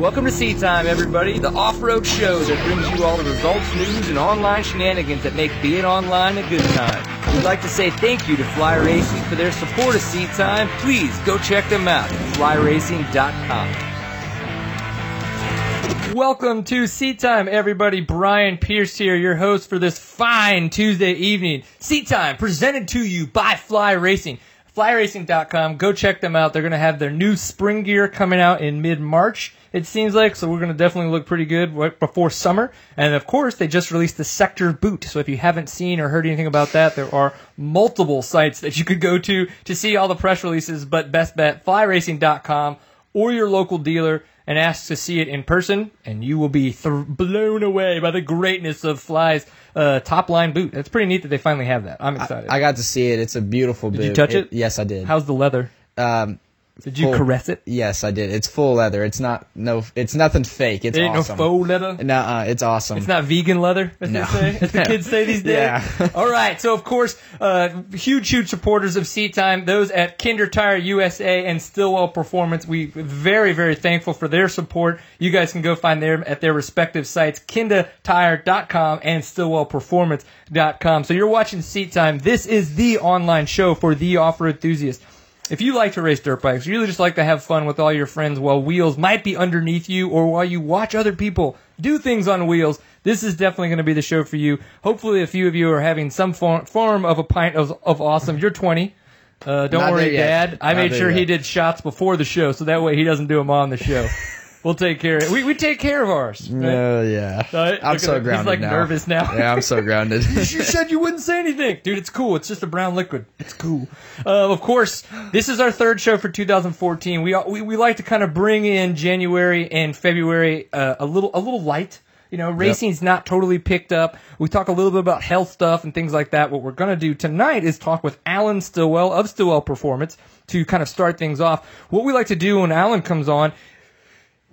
Welcome to Seat Time, everybody, the off-road show that brings you all the results, news, and online shenanigans that make being online a good time. We'd like to say thank you to Fly Racing for their support of Seat Time. Please go check them out at flyracing.com. Welcome to Seat Time, everybody. Brian Pierce here, your host for this fine Tuesday evening. Seat Time, presented to you by Fly Racing. FlyRacing.com. Go check them out. They're going to have their new spring gear coming out in mid-March. It seems like so. We're going to definitely look pretty good right before summer. And of course, they just released the Sector boot. So if you haven't seen or heard anything about that, there are multiple sites that you could go to to see all the press releases. But best bet, FlyRacing.com or your local dealer and ask to see it in person, and you will be th- blown away by the greatness of Fly's uh, top line boot. It's pretty neat that they finally have that. I'm excited. I got to see it. It's a beautiful boot. Did you touch it? Yes, I did. How's the leather? um, Did you full- caress it? Yes, I did. It's full leather. It's not no. It's nothing fake. It's It ain't awesome. no faux leather. Nuh-uh, it's awesome. It's not vegan leather, as No. they say, as the kids say these days. Yeah. All right. So of course, uh, huge, huge supporters of Seat Time. Those at Kenda Tire USA and Stillwell Performance. We very, very thankful for their support. You guys can go find them at their respective sites, KendaTire.com and StillwellPerformance.com. So you're watching Seat Time. This is the online show for the off-road enthusiast. If you like to race dirt bikes, you really just like to have fun with all your friends while wheels might be underneath you or while you watch other people do things on wheels, this is definitely going to be the show for you. Hopefully, a few of you are having some form, form of a pint of, of awesome. You're 20. Uh, don't Not worry. Dad. I Not made sure he did shots before the show, so that way he doesn't do them on the show. we'll take care of it. We, we take care of ours. right? Oh yeah. Right? I'm Look so grounded He's like now. nervous now. Yeah, I'm so grounded. you said you wouldn't say anything. Dude, it's cool. It's just a brown liquid. It's cool. Uh, of course, this is our third show for 2014. We, we, we like to kind of bring in January and February uh, a little a little light. You know, racing's not totally picked up. We talk a little bit about health stuff and things like that. What we're going to do tonight is talk with Alan Stillwell of Stillwell Performance to kind of start things off. What we like to do when Alan comes on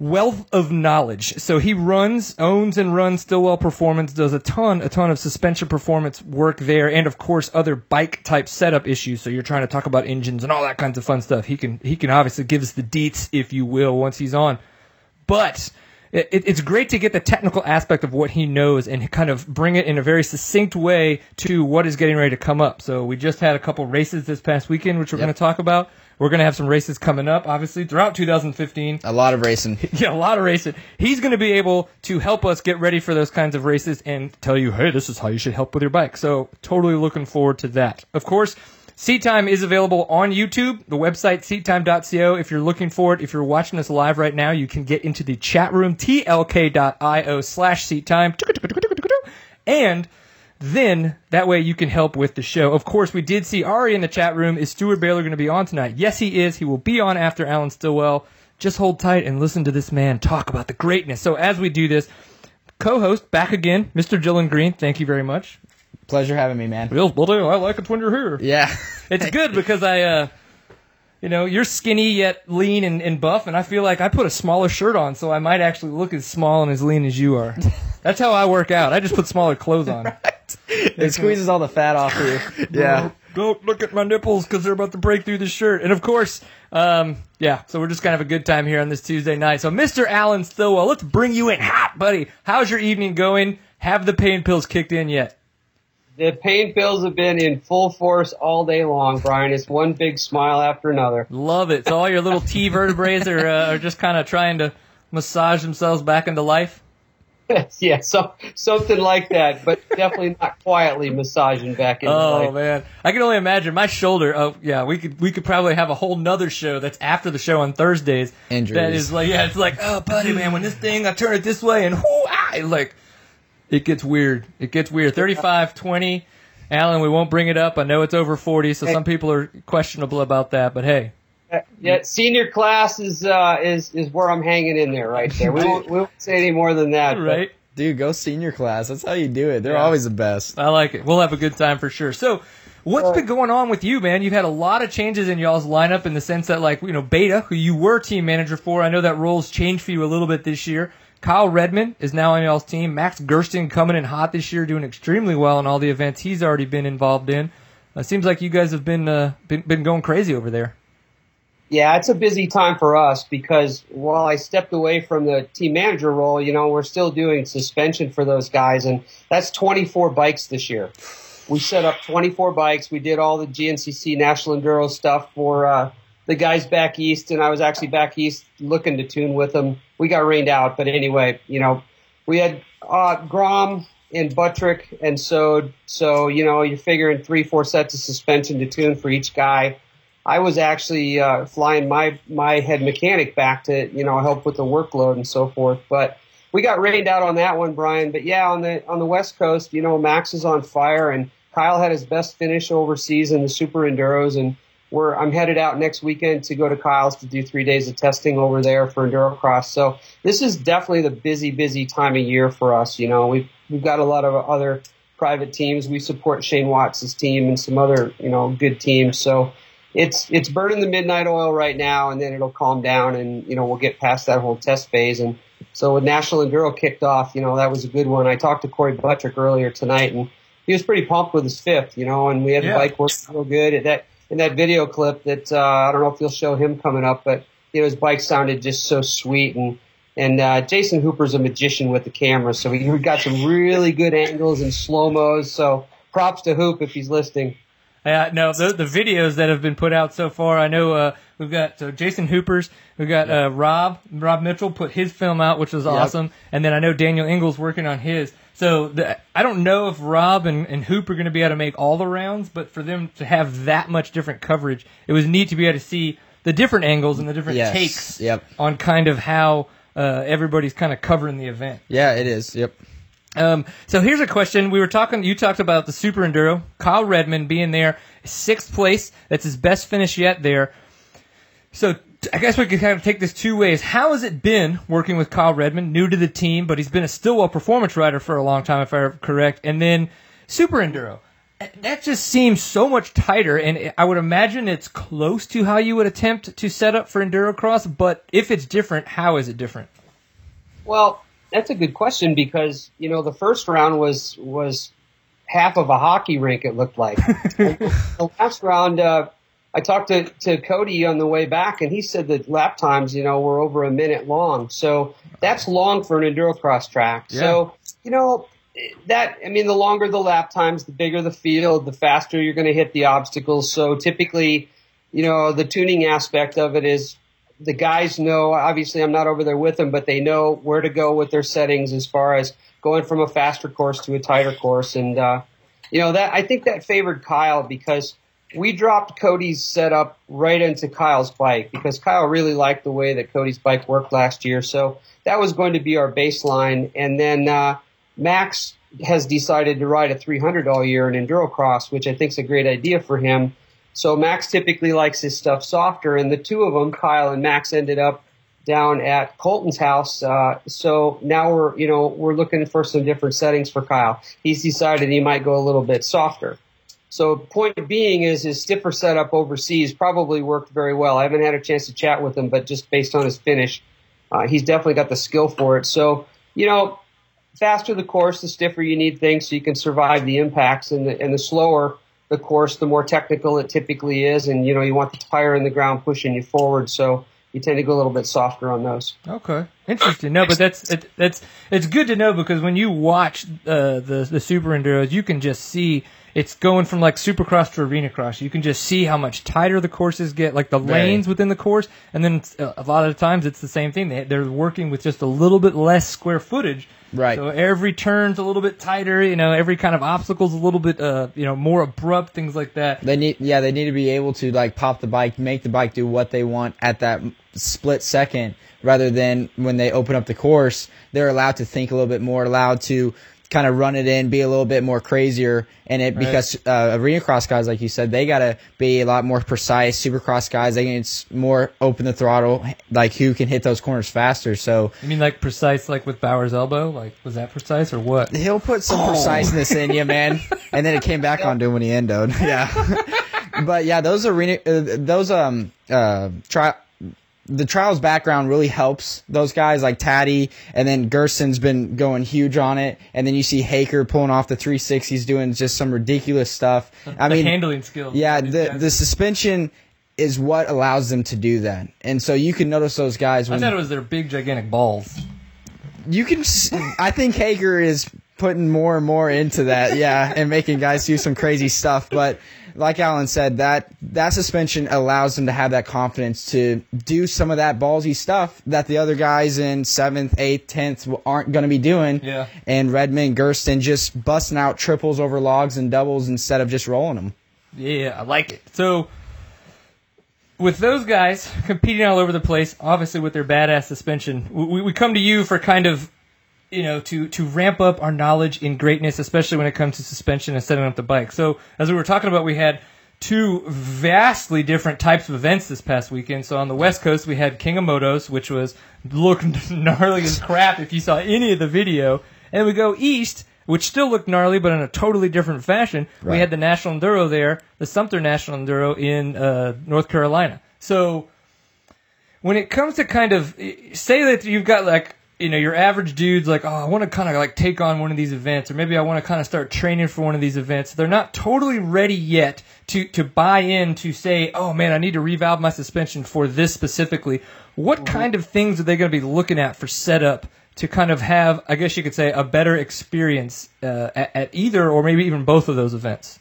wealth of knowledge. So he runs, owns, and runs Stillwell Performance. Does a ton, a ton of suspension performance work there, and of course other bike type setup issues. So you're trying to talk about engines and all that kinds of fun stuff. He can he can obviously give us the deets, if you will, once he's on. But it, it's great to get the technical aspect of what he knows and kind of bring it in a very succinct way to what is getting ready to come up. So we just had a couple races this past weekend, which we're Yep. going to talk about. We're going to have some races coming up, obviously, throughout 2015 a lot of racing. yeah, a lot of racing. He's going to be able to help us get ready for those kinds of races and tell you, hey, this is how you should help with your bike. So, totally looking forward to that. Of course, Seat Time is available on YouTube, the website seattime.co. If you're looking for it, if you're watching us live right now, you can get into the chat room, tlk.io slash seat time. And then that way you can help with the show. Of course, we did see Ari in the chat room. Is Steward Baylor going to be on tonight? Yes, he is. He will be on after Alan Stillwell. Just hold tight and listen to this man talk about the greatness. So as we do this, co-host back again, Mr. Dylan Green. Thank you very much. Pleasure having me, man. Yes, buddy, I like it when you're here. Yeah. It's good because I, uh, you know, you're skinny yet lean and, and buff, and I feel like I put a smaller shirt on, so I might actually look as small and as lean as you are. That's how I work out. I just put smaller clothes on. it squeezes all the fat off you. Yeah. Don't look at my nipples because they're about to break through the shirt. And of course, um, yeah, so we're just kind of a good time here on this Tuesday night. So, Mr. Alan Stillwell, let's bring you in hot, buddy. How's your evening going? Have the pain pills kicked in yet? The pain pills have been in full force all day long, Brian. It's one big smile after another. Love it. So, all your little T vertebrae are, uh, are just kind of trying to massage themselves back into life? yeah, so, something like that, but definitely not quietly massaging back into Oh life. man, I can only imagine my shoulder. Oh yeah, we could we could probably have a whole nother show that's after the show on Thursdays. Injuries. That is like yeah, it's like oh buddy man, when this thing I turn it this way and whoo ah, like it gets weird. It gets weird. 35, 20. Alan, we won't bring it up. I know it's over forty, so some people are questionable about that. But hey, Yeah, senior class is uh, is is where I'm hanging in there right there. We won't, we won't say any more than that. but- right? Dude, go senior class. That's how you do it. They're Yeah. always the best. I like it. We'll have a good time for sure. So, what's been going on with you, man? You've had a lot of changes in y'all's lineup in the sense that, like, you know, Beta, who you were team manager for, I know that role's changed for you a little bit this year. Kyle Redmond is now on y'all's team. Max Gersten coming in hot this year, doing extremely well in all the events he's already been involved in. Uh, seems like you guys have been, uh, been been going crazy over there. Yeah, it's a busy time for us because while I stepped away from the team manager role, you know, we're still doing suspension for those guys, and that's 24 bikes this year. We set up 24 bikes. We did all the GNCC National Enduro stuff for uh, the guys back east, and I was actually back east looking to tune with them. We got rained out, but anyway, you know, we had uh, Groemm and Buttrick and so so you know you're figuring three four sets of suspension to tune for each guy I was actually uh, flying my my head mechanic back to you know help with the workload and so forth. But we got rained out on that one, Brian. But yeah, on the on the West Coast, you know Max is on fire, and Kyle had his best finish overseas in the Super Enduros, and we're I'm headed out next weekend to go to Kyle's to do three days of testing over there for Endurocross. So this is definitely the busy busy time of year for us. You know we've we've got a lot of other private teams. We support Shane Watts' team and some other you know good teams. So it's it's burning the midnight oil right now, and then it'll calm down, and you know we'll get past that whole test phase. And so when National Enduro kicked off, you know that was a good one. I talked to Corey Buttrick earlier tonight, and he was pretty pumped with his fifth, you know, and we had yeah. the bike working real good. At that in that video clip that uh, I don't know if you'll show him coming up, but you know his bike sounded just so sweet and. And uh, Jason Hooper's a magician with the camera, so he got some really good angles and slow mos. So props to Hoop if he's listening. Uh, no, the, the videos that have been put out so far, I know uh, we've got so Jason Hoopers, we've got uh, Rob Rob Mitchell put his film out, which was awesome, and then I know Daniel Ingles working on his. So the, I don't know if Rob and, and Hoop are going to be able to make all the rounds, but for them to have that much different coverage, it was neat to be able to see the different angles and the different yes. takes yep. on kind of how uh, everybody's kind of covering the event. Yeah, it is. Yep. Um, so here's a question. We were talking, you talked about the Super Enduro, Kyle Redmond being there, sixth place. That's his best finish yet there. So I guess we could kind of take this two ways. How has it been working with Kyle Redmond, new to the team, but he's been a Stillwell performance rider for a long time, if I'm correct. And then Super Enduro. That just seems so much tighter, and I would imagine it's close to how you would attempt to set up for Endurocross, but if it's different, how is it different? Well, that's a good question because you know the first round was was half of a hockey rink. It looked like the last round. Uh, I talked to, to Cody on the way back, and he said that lap times, you know, were over a minute long. So that's long for an endurocross track. Yeah. So you know that I mean, the longer the lap times, the bigger the field, the faster you're going to hit the obstacles. So typically, you know, the tuning aspect of it is the guys know, obviously I'm not over there with them, but they know where to go with their settings as far as going from a faster course to a tighter course. And, uh, you know, that, I think that favored Kyle because we dropped Cody's setup right into Kyle's bike because Kyle really liked the way that Cody's bike worked last year. So that was going to be our baseline. And then, uh, Max has decided to ride a 300 all year in Endurocross, which I think is a great idea for him. So Max typically likes his stuff softer, and the two of them, Kyle and Max, ended up down at Colton's house. Uh, so now we're, you know, we're looking for some different settings for Kyle. He's decided he might go a little bit softer. So point being is his stiffer setup overseas probably worked very well. I haven't had a chance to chat with him, but just based on his finish, uh, he's definitely got the skill for it. So, you know, faster the course, the stiffer you need things so you can survive the impacts and the, and the slower the course, the more technical it typically is, and you know you want the tire in the ground pushing you forward, so you tend to go a little bit softer on those. Okay, interesting. No, but that's it, that's it's good to know because when you watch uh, the the super enduros, you can just see it's going from like supercross to arena cross. You can just see how much tighter the courses get, like the Very. lanes within the course, and then uh, a lot of the times it's the same thing. They, they're working with just a little bit less square footage Right. So every turn's a little bit tighter. You know, every kind of obstacle's a little bit, uh, you know, more abrupt. Things like that. They need, yeah, they need to be able to like pop the bike, make the bike do what they want at that split second, rather than when they open up the course, they're allowed to think a little bit more, allowed to kind of run it in, be a little bit more crazier. in it, right. because, uh, arena cross guys, like you said, they gotta be a lot more precise. Supercross guys, they can, it's more open the throttle, like who can hit those corners faster. So. You mean like precise, like with Bauer's elbow? Like, was that precise or what? He'll put some oh. preciseness in you, man. And then it came back on to him when he endoed. Yeah. but yeah, those arena, uh, those, um, uh, try, the trials background really helps those guys like Taddy, and then Gersten's been going huge on it, and then you see Haaker pulling off the 360s, doing just some ridiculous stuff. I the mean, handling skills. Yeah, the the suspension is what allows them to do that. And so you can notice those guys I thought it was their big gigantic balls. you can. I think Haaker is putting more and more into that, yeah, and making guys do some crazy stuff. But like Alan said, that that suspension allows them to have that confidence to do some of that ballsy stuff that the other guys in seventh, eighth, tenth aren't going to be doing. Yeah. And Redmond, Gersten just busting out triples over logs and doubles instead of just rolling them. Yeah, I like it. So, with those guys competing all over the place, obviously with their badass suspension, we, we come to you for kind of, you know, to, to ramp up our knowledge in greatness, especially when it comes to suspension and setting up the bike. So, as we were talking about, we had two vastly different types of events this past weekend. So, on the West Coast, we had King of Motos, which was look gnarly as crap if you saw any of the video. And we go east, which still looked gnarly, but in a totally different fashion. We had the National Enduro there, the Sumter National Enduro in uh, North Carolina. So when it comes to kind of say that you've got like you know your average dude's like oh I want to kind of like take on one of these events or maybe I want to kind of start training for one of these events. They're not totally ready yet to to buy in to say oh man I need to revalve my suspension for this specifically. What kind of things are they going to be looking at for setup to kind of have I guess you could say a better experience uh, at, at either or maybe even both of those events?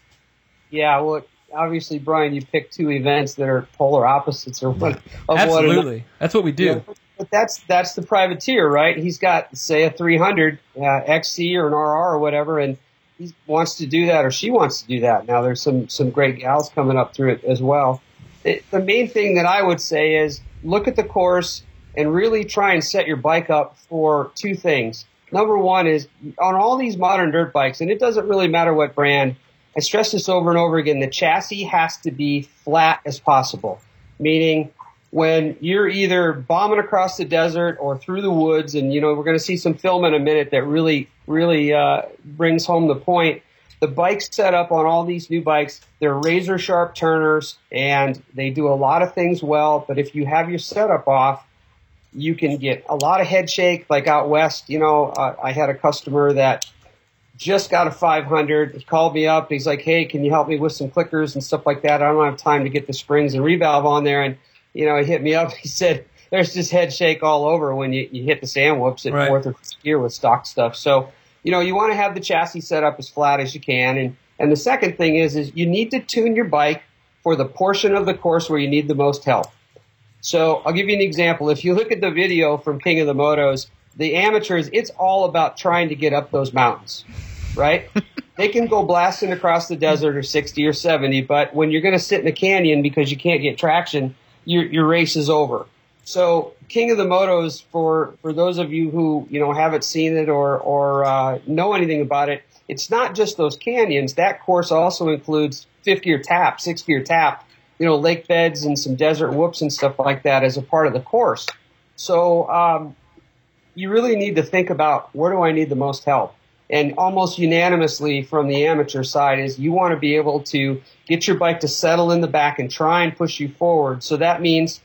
Yeah, well, obviously, Brian, you picked two events that are polar opposites or what? of one another. absolutely. That's what we do. Yeah, but that's that's the privateer, right? He's got say a 300 uh, XC or an RR or whatever, and he wants to do that or she wants to do that. Now there's some some great gals coming up through it as well. It, the main thing that I would say is look at the course and really try and set your bike up for two things. Number one is on all these modern dirt bikes, and it doesn't really matter what brand. I stress this over and over again. The chassis has to be flat as possible, meaning when you're either bombing across the desert or through the woods, and you know we're going to see some film in a minute that really, really uh, brings home the point. The bikes set up on all these new bikes, they're razor sharp turners, and they do a lot of things well. But if you have your setup off, you can get a lot of head shake. Like out west, you know, uh, I had a customer that just got a 500. He called me up. He's like, "Hey, can you help me with some clickers and stuff like that? I don't have time to get the springs and revalve on there." And you know, he hit me up. He said, "There's just head shake all over when you, you hit the sand whoops at Right. fourth or fifth gear with stock stuff." So, you know, you want to have the chassis set up as flat as you can. And and the second thing is, is you need to tune your bike for the portion of the course where you need the most help. So I'll give you an example. If you look at the video from King of the Motos, the amateurs, it's all about trying to get up those mountains, right? they can go blasting across the desert or 60 or 70, but when you're going to sit in a canyon because you can't get traction, your, your race is over. So King of the Motos, for, for those of you who, you know, haven't seen it or, or, uh, know anything about it, it's not just those canyons. That course also includes fifth gear tap, sixth gear tap, you know, lake beds and some desert whoops and stuff like that as a part of the course. So, um, you really need to think about where do I need the most help? And almost unanimously from the amateur side is you want to be able to get your bike to settle in the back and try and push you forward. So that means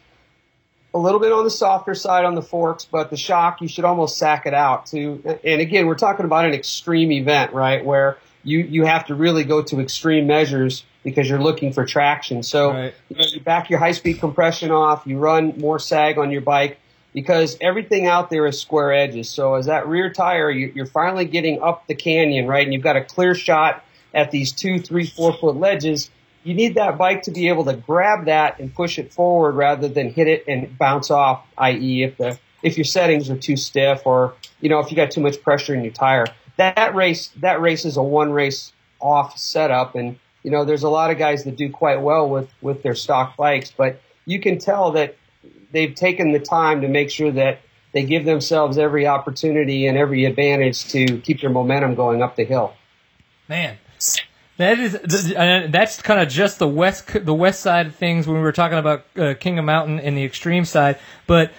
a little bit on the softer side on the forks, but the shock, you should almost sack it out to, and again, we're talking about an extreme event, right? Where you, you have to really go to extreme measures because you're looking for traction. So Right. you, know, you back your high speed compression off, you run more sag on your bike because everything out there is square edges. So as that rear tire, you, you're finally getting up the canyon, right? And you've got a clear shot at these two, three, four foot ledges. You need that bike to be able to grab that and push it forward rather than hit it and bounce off, i.e. if the, if your settings are too stiff or, you know, if you got too much pressure in your tire. That race, that race is a one race off setup and, you know, there's a lot of guys that do quite well with, with their stock bikes, but you can tell that they've taken the time to make sure that they give themselves every opportunity and every advantage to keep their momentum going up the hill. Man, that is uh, that's kind of just the west the west side of things when we were talking about uh, King of Mountain and the extreme side, but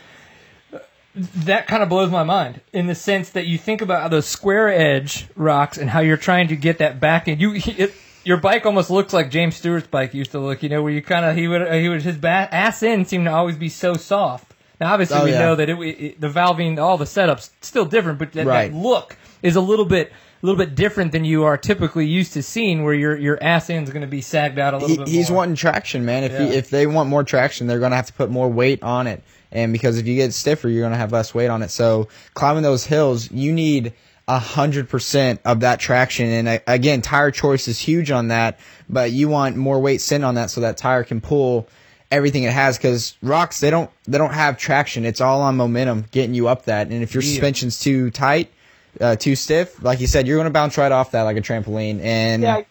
uh, that kind of blows my mind in the sense that you think about those square edge rocks and how you're trying to get that back and you it, your bike almost looks like James Stewart's bike used to look, you know, where you kind of he would he would his ba- ass end seemed to always be so soft. Now obviously Oh, we yeah. know that it, it, the valving all the setups still different, but that, Right. that look is a little bit a little bit different than you are typically used to seeing, where your your ass end's going to be sagged out a little He, bit. he's wanting traction, man. If he, if they want more traction, they're gonna have to put more weight on it. And because if you get stiffer, you're gonna have less weight on it. So climbing those hills, you need hundred percent of that traction. And again, tire choice is huge on that. But you want more weight sent on that so that tire can pull everything it has. Because rocks, they don't they don't have traction. It's all on momentum getting you up that. And if your Yeah. suspension's too tight, uh, too stiff, like you said, you're gonna bounce right off that like a trampoline. And Yeah,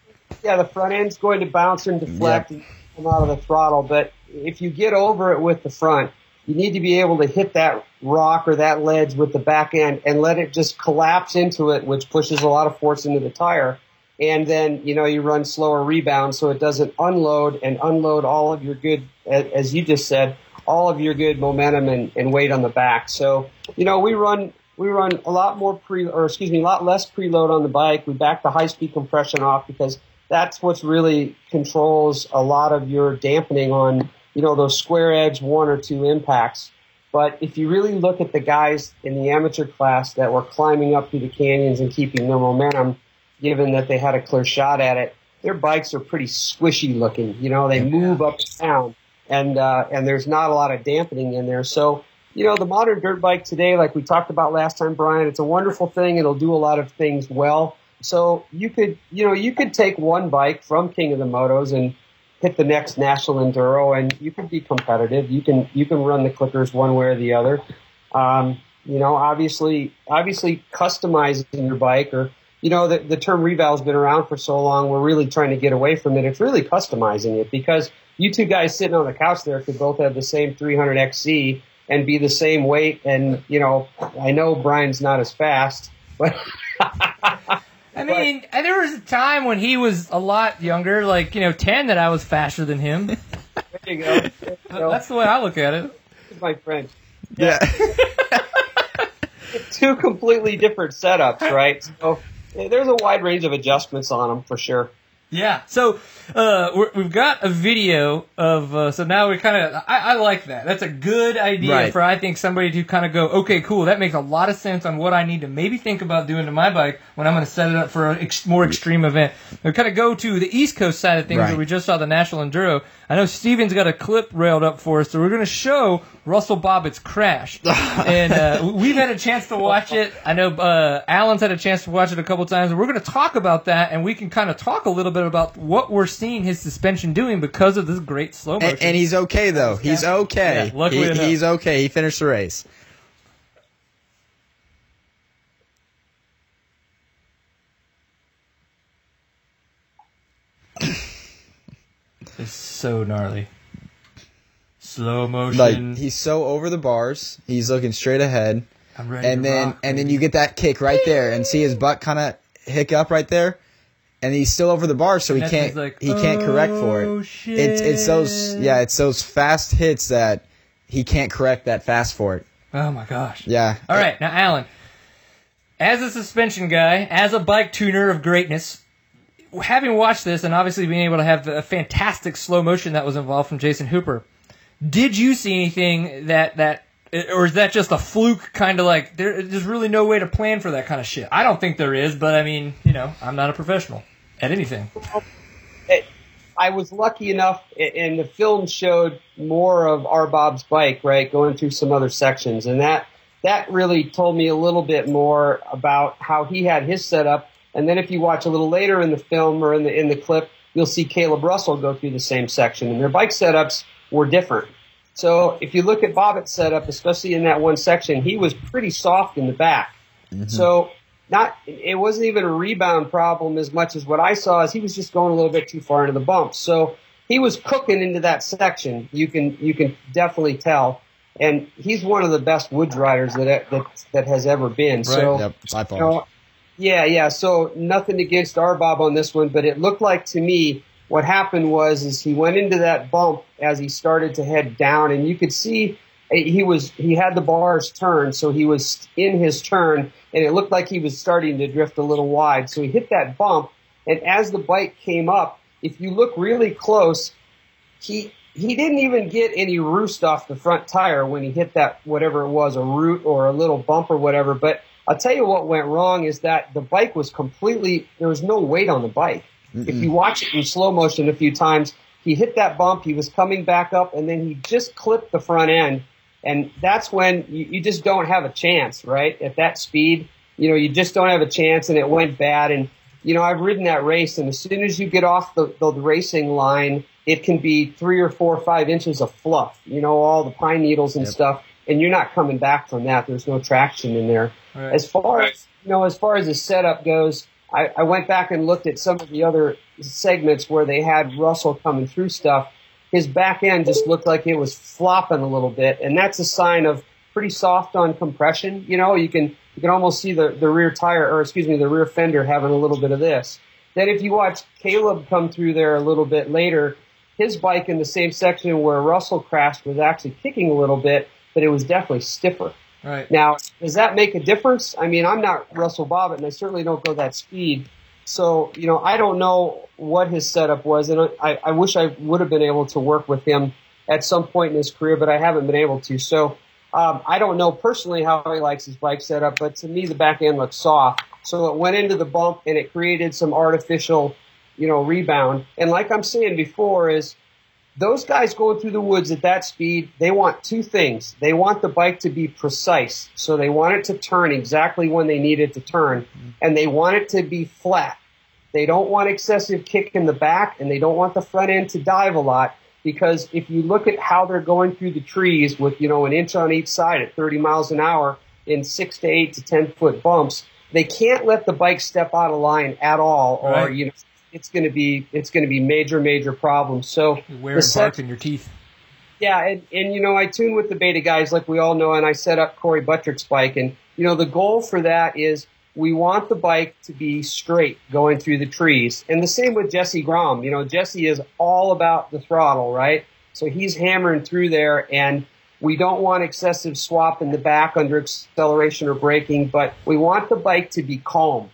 yeah, the front end's going to bounce and deflect and come out of the throttle. But if you get over it with the front, you need to be able to hit that rock or that ledge with the back end and let it just collapse into it, which pushes a lot of force into the tire. And then, you know, you run slower rebound so it doesn't unload and unload all of your good, as you just said, all of your good momentum and, and weight on the back. So, you know, we run, we run a lot more pre, or excuse me, a lot less preload on the bike. We back the high speed compression off because that's what's really controls a lot of your dampening on, you know, those square edge one or two impacts. But if you really look at the guys in the amateur class that were climbing up through the canyons and keeping their momentum, given that they had a clear shot at it, their bikes are pretty squishy looking. You know, they move up and down, and uh, and there's not a lot of dampening in there. So, you know, the modern dirt bike today, like we talked about last time, Brian, it's a wonderful thing. It'll do a lot of things well. So you could, you know, you could take one bike from King of the Motos and hit the next national enduro, and you can be competitive. You can you can run the clickers one way or the other. Um, you know, obviously, obviously customizing your bike or you know, the, the term revalve's been around for so long. We're really trying to get away from it. It's really customizing it because you two guys sitting on the couch there could both have the same 300 XC and be the same weight. And, you know, I know Brian's not as fast, but I mean, and there was a time when he was a lot younger, like you know, ten, that I was faster than him. there you go. There you go. That's the way I look at it. my friend. yeah. Two completely different setups, right? So eh, there's a wide range of adjustments on them for sure. Yeah. So uh, we're, we've got a video of. Uh, so now we kind of. I, I like that. That's a good idea Right. for I think somebody to kind of go. Okay, cool. That makes a lot of sense on what I need to maybe think about doing to my bike when I'm going to set it up for a ex- more extreme event. We kind of go to the East Coast side of things Right. where we just saw the National Enduro. I know Steven's got a clip railed up for us, so we're going to show Russell Bobbitt's crash. and uh, we've had a chance to watch it. I know uh, Alan's had a chance to watch it a couple times, and we're going to talk about that, and we can kind of talk a little bit about what we're seeing his suspension doing because of this great slow motion. and, and he's okay though. He's okay. Yeah, luckily He- enough. he's okay. He finished the race. It's so gnarly. Slow motion. Like he's so over the bars. He's looking straight ahead, I'm ready and then rock, and then you get that kick right there, and see his butt kind of hiccup right there, and he's still over the bar, so he can't like, he can't correct for "Oh, it. It's it's those yeah, it's those fast hits that he can't correct that fast for it. Oh my gosh. Yeah. All right, now Alan, as a suspension guy, as a bike tuner of greatness, having watched this and obviously being able to have the fantastic slow motion that was involved from Jason Hooper, did you see anything that that or is that just a fluke kind of like there, there's really no way to plan for that kind of shit? I don't think there is, but I mean, you know, I'm not a professional at anything. it, I was lucky enough, and the film showed more of our Bob's bike, right, going through some other sections, and that that really told me a little bit more about how he had his setup. And then if you watch a little later in the film or in the in the clip, you'll see Caleb Russell go through the same section, and their bike setups were different. So if you look at Bobbitt's setup, especially in that one section, he was pretty soft in the back. Mm-hmm. So not it wasn't even a rebound problem as much as what I saw is he was just going a little bit too far into the bump. So he was cooking into that section. You can you can definitely tell, and he's one of the best woods riders that that that has ever been. So Yep. By you know, yeah, yeah. So nothing against our Bob on this one, but it looked like to me what happened was is he went into that bump as he started to head down, and you could see eh, he was he had the bars turned, so he was in his turn, and it looked like he was starting to drift a little wide. So he hit that bump, and as the bike came up, if you look really close, he he didn't even get any roost off the front tire when he hit that whatever it was a root or a little bump or whatever but I'll tell you what went wrong is that the bike was completely, there was no weight on the bike. Mm-mm. If you watch it in slow motion a few times, he hit that bump, he was coming back up, and then he just clipped the front end. And that's when you, you just don't have a chance, right? At that speed, you know, you just don't have a chance, and it went bad. And, you know, I've ridden that race, and as soon as you get off the, the racing line, it can be three or four or five inches of fluff, you know, all the pine needles and yep. stuff, and you're not coming back from that. There's no traction in there. Right. As far as, you know, as far as the setup goes, I, I went back and looked at some of the other segments where they had Russell coming through stuff. His back end just looked like it was flopping a little bit, and that's a sign of pretty soft on compression. You know, you can you can almost see the, the rear tire, or excuse me, the rear fender having a little bit of this. Then if you watch Caleb come through there a little bit later, his bike in the same section where Russell crashed was actually kicking a little bit, but it was definitely stiffer. Right. Now, does that make a difference? I mean, I'm not Russell Bobbitt, and I certainly don't go that speed. So, you know, I don't know what his setup was, and I, I wish I would have been able to work with him at some point in his career, but I haven't been able to. So, um, I don't know personally how he likes his bike setup, but to me, the back end looks soft. So it went into the bump and it created some artificial, you know, rebound. And like I'm saying before, is those guys going through the woods at that speed, they want two things. They want the bike to be precise. So they want it to turn exactly when they need it to turn. Mm-hmm. And they want it to be flat. They don't want excessive kick in the back and they don't want the front end to dive a lot because if you look at how they're going through the trees with, you know, an inch on each side at 30 miles an hour in six to eight to 10 foot bumps, they can't let the bike step out of line at all or, right. you know, it's going to be it's going to be major major problems. So You're wearing bark in your teeth. Yeah, and, and you know I tune with the beta guys like we all know, and I set up Corey Buttrick's bike, and you know the goal for that is we want the bike to be straight going through the trees, and the same with Jesse Groemm. You know Jesse is all about the throttle, right? So he's hammering through there, and we don't want excessive swap in the back under acceleration or braking, but we want the bike to be calm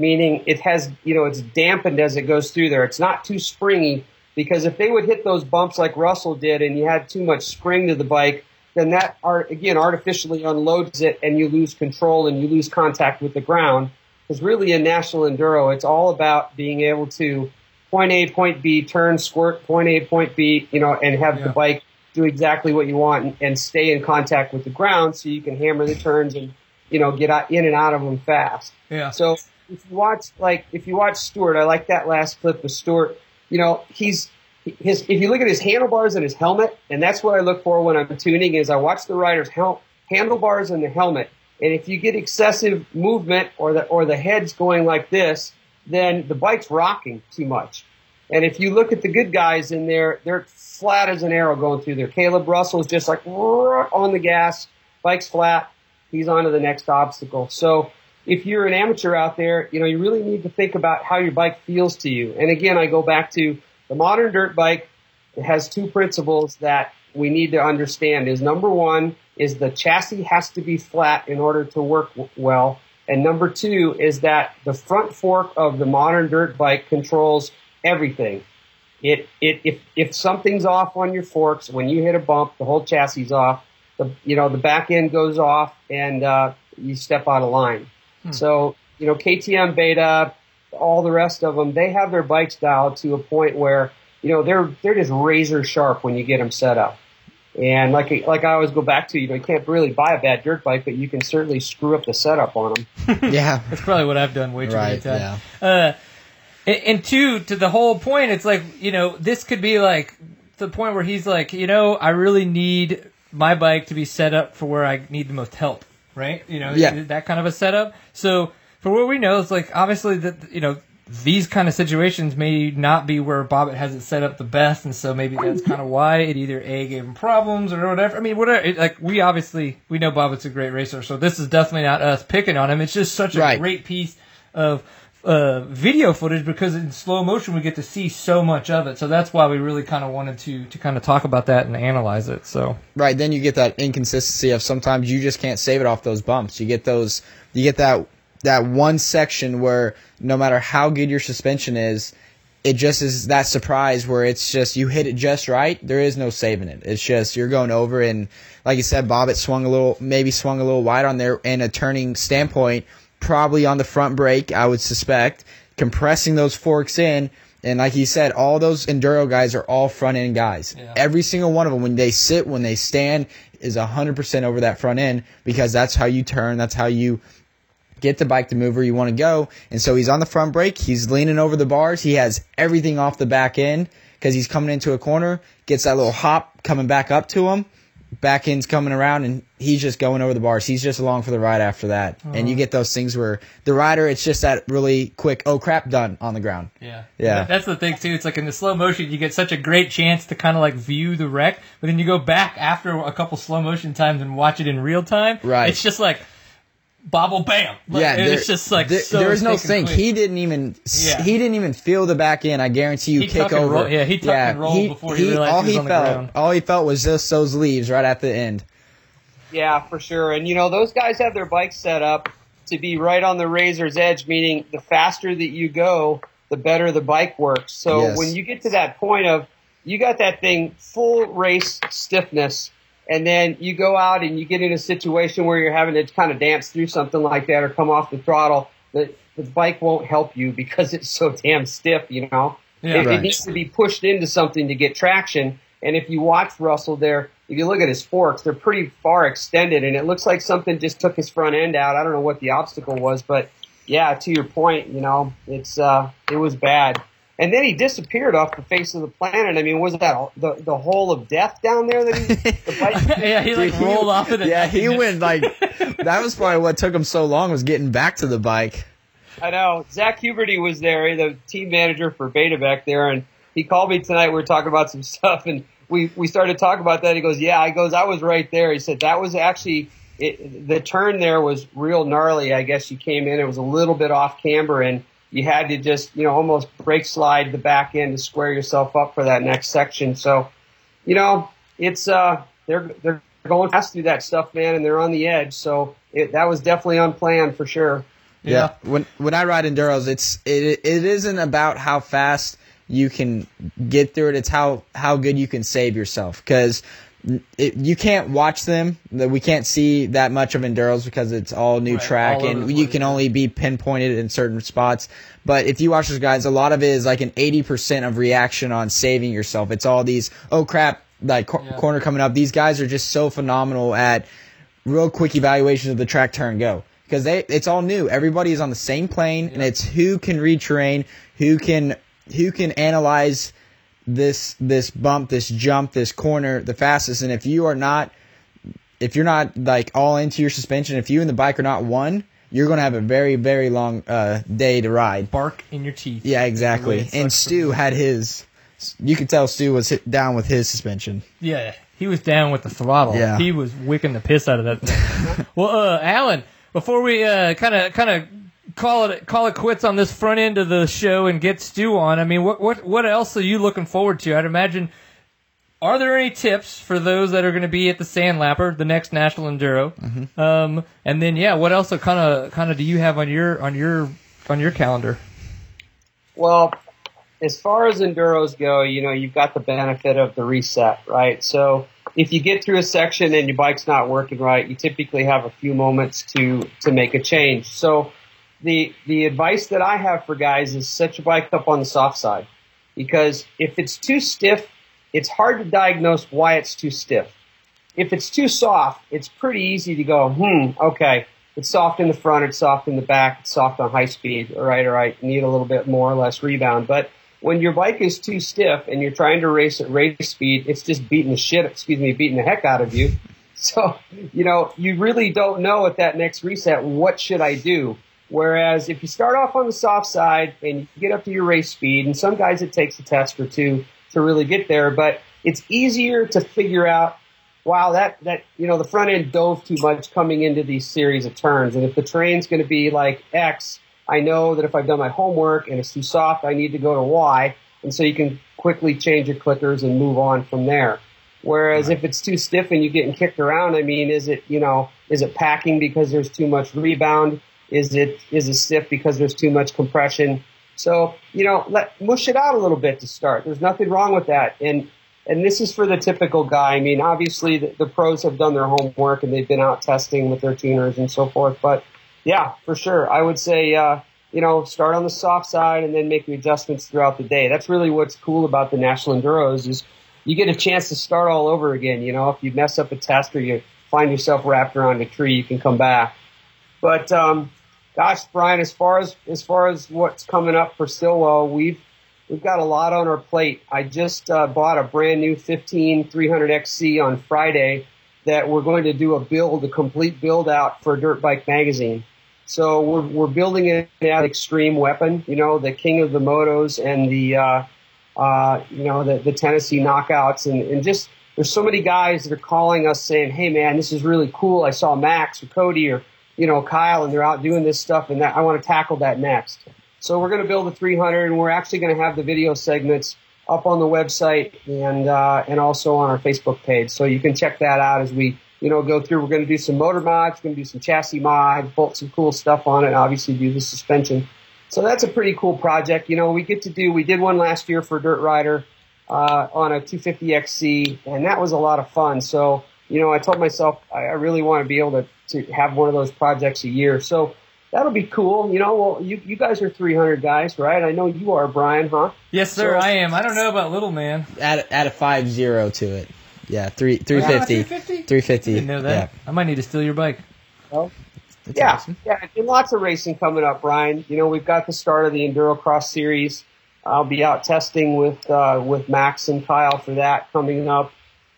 meaning it has, you know, it's dampened as it goes through there. It's not too springy because if they would hit those bumps like Russell did and you had too much spring to the bike, then that art, again artificially unloads it and you lose control and you lose contact with the ground. Because really in national enduro, it's all about being able to point A, point B, turn, squirt, point A, point B, you know, and have yeah. the bike do exactly what you want and, and, stay in contact with the ground so you can hammer the turns and, you know, get out, in and out of them fast. Yeah. So if you watch like if you watch Steward, I like that last clip of Steward. You know, he's his. If you look at his handlebars and his helmet, and that's what I look for when I'm tuning, is I watch the rider's hel- handlebars and the helmet. And if you get excessive movement or the or the head's going like this, then the bike's rocking too much. And if you look at the good guys in there, they're flat as an arrow going through there. Caleb Russell's just like on the gas, bike's flat. He's on to the next obstacle. So if you're an amateur out there, you know, you really need to think about how your bike feels to you. And again, I go back to the modern dirt bike. It has two principles that we need to understand is number one is the chassis has to be flat in order to work well. And number two is that the front fork of the modern dirt bike controls everything. It, it, if, if something's off on your forks, when you hit a bump, the whole chassis is off. The, you know, the back end goes off and, uh, you step out of line. Hmm. So, you know, KTM Beta, all the rest of them, they have their bikes dialed to a point where, you know, they're, they're just razor sharp when you get them set up. And like, like I always go back to, you know, you can't really buy a bad dirt bike, but you can certainly screw up the setup on them. yeah. That's probably what I've done way too right, many times. Yeah. Uh, and, and two, to the whole point, it's like, you know, this could be like the point where he's like, you know, I really need my bike to be set up for where I need the most help right? You know, yeah. that kind of a setup. So for what we know, it's like obviously that you know these kind of situations may not be where Bobbitt has it set up the best, and so maybe that's kind of why it either a gave him problems or whatever. I mean, whatever. It, like we obviously we know Bobbitt's a great racer, so this is definitely not us picking on him. It's just such a right. great piece of uh, video footage because in slow motion we get to see so much of it. So that's why we really kind of wanted to to kind of talk about that and analyze it. So right, then you get that inconsistency of sometimes you just can't save it off those bumps. You get those, you get that that one section where no matter how good your suspension is, it just is that surprise where it's just you hit it just right. There is no saving it. It's just you're going over and like you said, Bob, it swung a little, maybe swung a little wide on there in a turning standpoint, probably on the front brake, I would suspect, compressing those forks in. And like he said, all those enduro guys are all front end guys. Yeah. Every single one of them, when they sit, when they stand, is 100% over that front end because that's how you turn. That's how you get the bike to move where you want to go. And so he's on the front brake. He's leaning over the bars. He has everything off the back end because he's coming into a corner, gets that little hop coming back up to him. Back end's coming around and he's just going over the bars. He's just along for the ride after that. Oh. And you get those things where the rider, it's just that really quick, oh crap, done on the ground. Yeah. Yeah. That's the thing too. It's like in the slow motion, you get such a great chance to kind of like view the wreck, but then you go back after a couple slow motion times and watch it in real time. Right. It's just like bobble bam. Like, yeah, It's just like there, so there is no thick and He didn't even Yeah. he didn't even feel the back end. I guarantee you, He kick over. roll- yeah, he tucked and rolled before he realized all he was he on felt, ground. all he felt was just those leaves right at the end. Yeah, for sure. And you know, those guys have their bikes set up to be right on the razor's edge, meaning the faster that you go, the better the bike works. So Yes. when you get to that point of you got that thing full race stiffness, and then you go out and you get in a situation where you're having to kind of dance through something like that or come off the throttle, the, the bike won't help you because it's so damn stiff, you know? Yeah. it, it needs to be pushed into something to get traction. And if you watch Russell there, if you look at his forks, they're pretty far extended, and it looks like something just took his front end out. I don't know what the obstacle was, but yeah, to your point, you know, it's uh, it was bad. And then he disappeared off the face of the planet. I mean, was that the the hole of death down there that he the bike? yeah, he like Dude, he- rolled off of it. Yeah, he went like that was probably what took him so long was getting back to the bike. I know. Zach Huberty was there, the team manager for Beta back there, and he called me tonight. We were talking about some stuff, and we, we started talking about that. He goes, "Yeah." I goes, "I was right there." He said that was actually it, the turn there was real gnarly. I guess you came in; it was a little bit off camber, and you had to just you know almost brake slide the back end to square yourself up for that next section. So, you know, it's uh they're they're going fast through that stuff, man, and they're on the edge. So it, that was definitely unplanned for sure. Yeah. When when I ride enduros, it's it it isn't about how fast you can get through it. It's how how good you can save yourself because. You can't watch them. We can't see that much of enduros because it's all new Right, track, all and you can only be pinpointed in certain spots. But if you watch those guys, a lot of it is like an eighty percent of reaction on saving yourself. It's all these oh crap, like cor- Yeah. corner coming up. These guys are just so phenomenal at real quick evaluations of the track turn go because they it's all new. Everybody is on the same plane, and it's who can read terrain, who can who can analyze this this bump, this jump, this corner the fastest. And if you are not if you're not like all into your suspension, if you and the bike are not one, you're gonna have a very very long uh, day to ride. bark in your teeth. Yeah, exactly. And Stu had his. You could tell Stu was hit down with his suspension. Yeah, he was down with the throttle. Yeah. He was wicking the piss out of that thing. well, uh, Alan, before we kind of kind of call it call it quits on this front end of the show and get Stu on, I mean, what what what else are you looking forward to? I'd imagine. Are there any tips for those that are going to be at the Sandlapper, the next National Enduro? Mm-hmm. Um, and then, yeah, what else kind of kind of do you have on your on your on your calendar? Well, as far as enduros go, you know, you've got the benefit of the reset, right? So if you get through a section and your bike's not working right, you typically have a few moments to to make a change. So the the advice that I have for guys is set your bike up on the soft side because if it's too stiff, it's hard to diagnose why it's too stiff. If it's too soft, it's pretty easy to go, hmm, okay, it's soft in the front, it's soft in the back, it's soft on high speed, all right, all right, need a little bit more or less rebound. But when your bike is too stiff and you're trying to race at race speed, it's just beating the shit, excuse me, beating the heck out of you. So, you know, you really don't know at that next reset, what should I do? Whereas if you start off on the soft side and you get up to your race speed, and some guys it takes a test or two to really get there, but it's easier to figure out, wow, that, that, you know, the front end dove too much coming into these series of turns. And if the terrain's going to be like X, I know that if I've done my homework and it's too soft, I need to go to Y. And so you can quickly change your clickers and move on from there. Whereas if it's too stiff and you're getting kicked around, I mean, is it, you know, is it packing because there's too much rebound? Is it, is it stiff because there's too much compression? So you know, let mush it out a little bit to start. There's nothing wrong with that, and and this is for the typical guy. I mean, obviously the, the pros have done their homework and they've been out testing with their tuners and so forth. But yeah, for sure, I would say. Uh, you know, start on the soft side and then make the adjustments throughout the day. That's really what's cool about the National Enduros is you get a chance to start all over again. You know, if you mess up a test or you find yourself wrapped around a tree, you can come back. But um, gosh, Brian, as far as as far as what's coming up for Stillwell, we've we've got a lot on our plate. I just uh, bought a brand new 15 300 XC on Friday that we're going to do a build, a complete build out for Dirt Bike Magazine. So we're, we're building it Extreme Weapon, you know, the king of the motos and the, uh, uh, you know, the, the Tennessee knockouts and, and just, there's so many guys that are calling us saying, Hey man, this is really cool. I saw Max or Cody or, you know, Kyle and they're out doing this stuff and that I want to tackle that next. So we're going to build a 300 and we're actually going to have the video segments up on the website and, uh, and also on our Facebook page. So you can check that out as we, you know, go through. We're going to do some motor mods, going to do some chassis mods, bolt some cool stuff on it, obviously do the suspension. So that's a pretty cool project. You know, we get to do, we did one last year for Dirt Rider, uh, on a 250XC, and that was a lot of fun. So, you know, I told myself I, I really want to be able to, to have one of those projects a year. So that'll be cool. You know, well, you, you guys are 300 guys, right? I know you are, Brian, huh? Yes, sir, So- I am. I don't know about little man. Add add a five zero to it. Yeah, three three fifty. 350? Three fifty. Didn't know that. I might need to steal your bike. Well, Yeah. yeah, awesome. yeah, and lots of racing coming up, Brian. You know, we've got the start of the Enduro Cross Series. I'll be out testing with uh, with Max and Kyle for that coming up,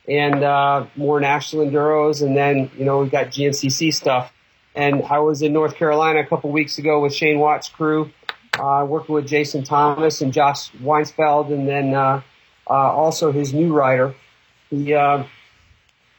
and uh, more national enduros, and then you know we've got GNCC stuff. And I was in North Carolina a couple weeks ago with Shane Watts' crew, uh, working with Jason Thomas and Josh Weinsfeld, and then uh, uh, also his new rider. He, uh,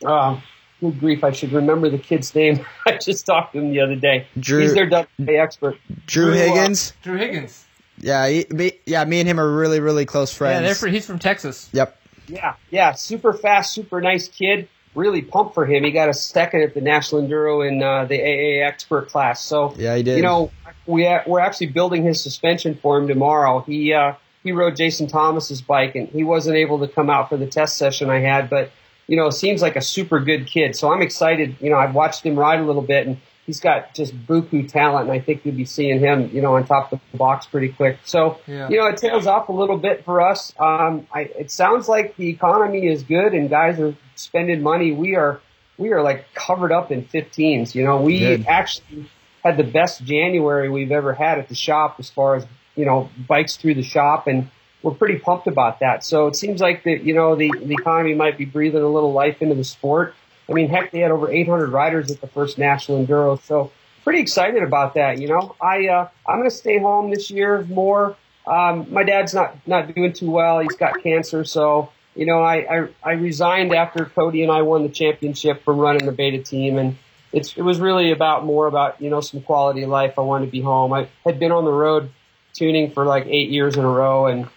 uh, good grief, I should remember the kid's name. I just talked to him the other day. Drew- He's their WA expert. Drew Drew, Higgins. Drew Higgins. Yeah, he, me, yeah. Me and him are really really close friends. Yeah, they're fr- he's from Texas. Yep. Yeah, yeah, super fast, super nice kid. Really pumped for him. He got a second at the National Enduro in uh, the AA expert class. So Yeah, he did. you know, we we're actually building his suspension for him tomorrow. He uh, he rode Jason Thomas's bike, and he wasn't able to come out for the test session I had. But you know, seems like a super good kid. So I'm excited. You know, I've watched him ride a little bit, and he's got just buku talent. And I think you'll be seeing him, you know, on top of the box pretty quick. So Yeah. you know, it tails off a little bit for us. Um, I, it sounds like the economy is good, and guys are spending money. We are we are like covered up in 15s. You know, we Good. actually had the best January we've ever had at the shop as far as, you know, bikes through the shop and we're pretty pumped about that. So it seems like that, you know, the, the economy might be breathing a little life into the sport. I mean, heck, they had over 800 riders at the first National Enduro. So pretty excited about that. You know, I, uh, I'm going to stay home this year more. Um, my dad's not, not doing too well. He's got cancer. So, you know, I, I, I resigned after Cody and I won the championship from running the beta team and, it's, it was really about more about, you know, some quality of life. I wanted to be home. I had been on the road tuning for like eight years in a row and,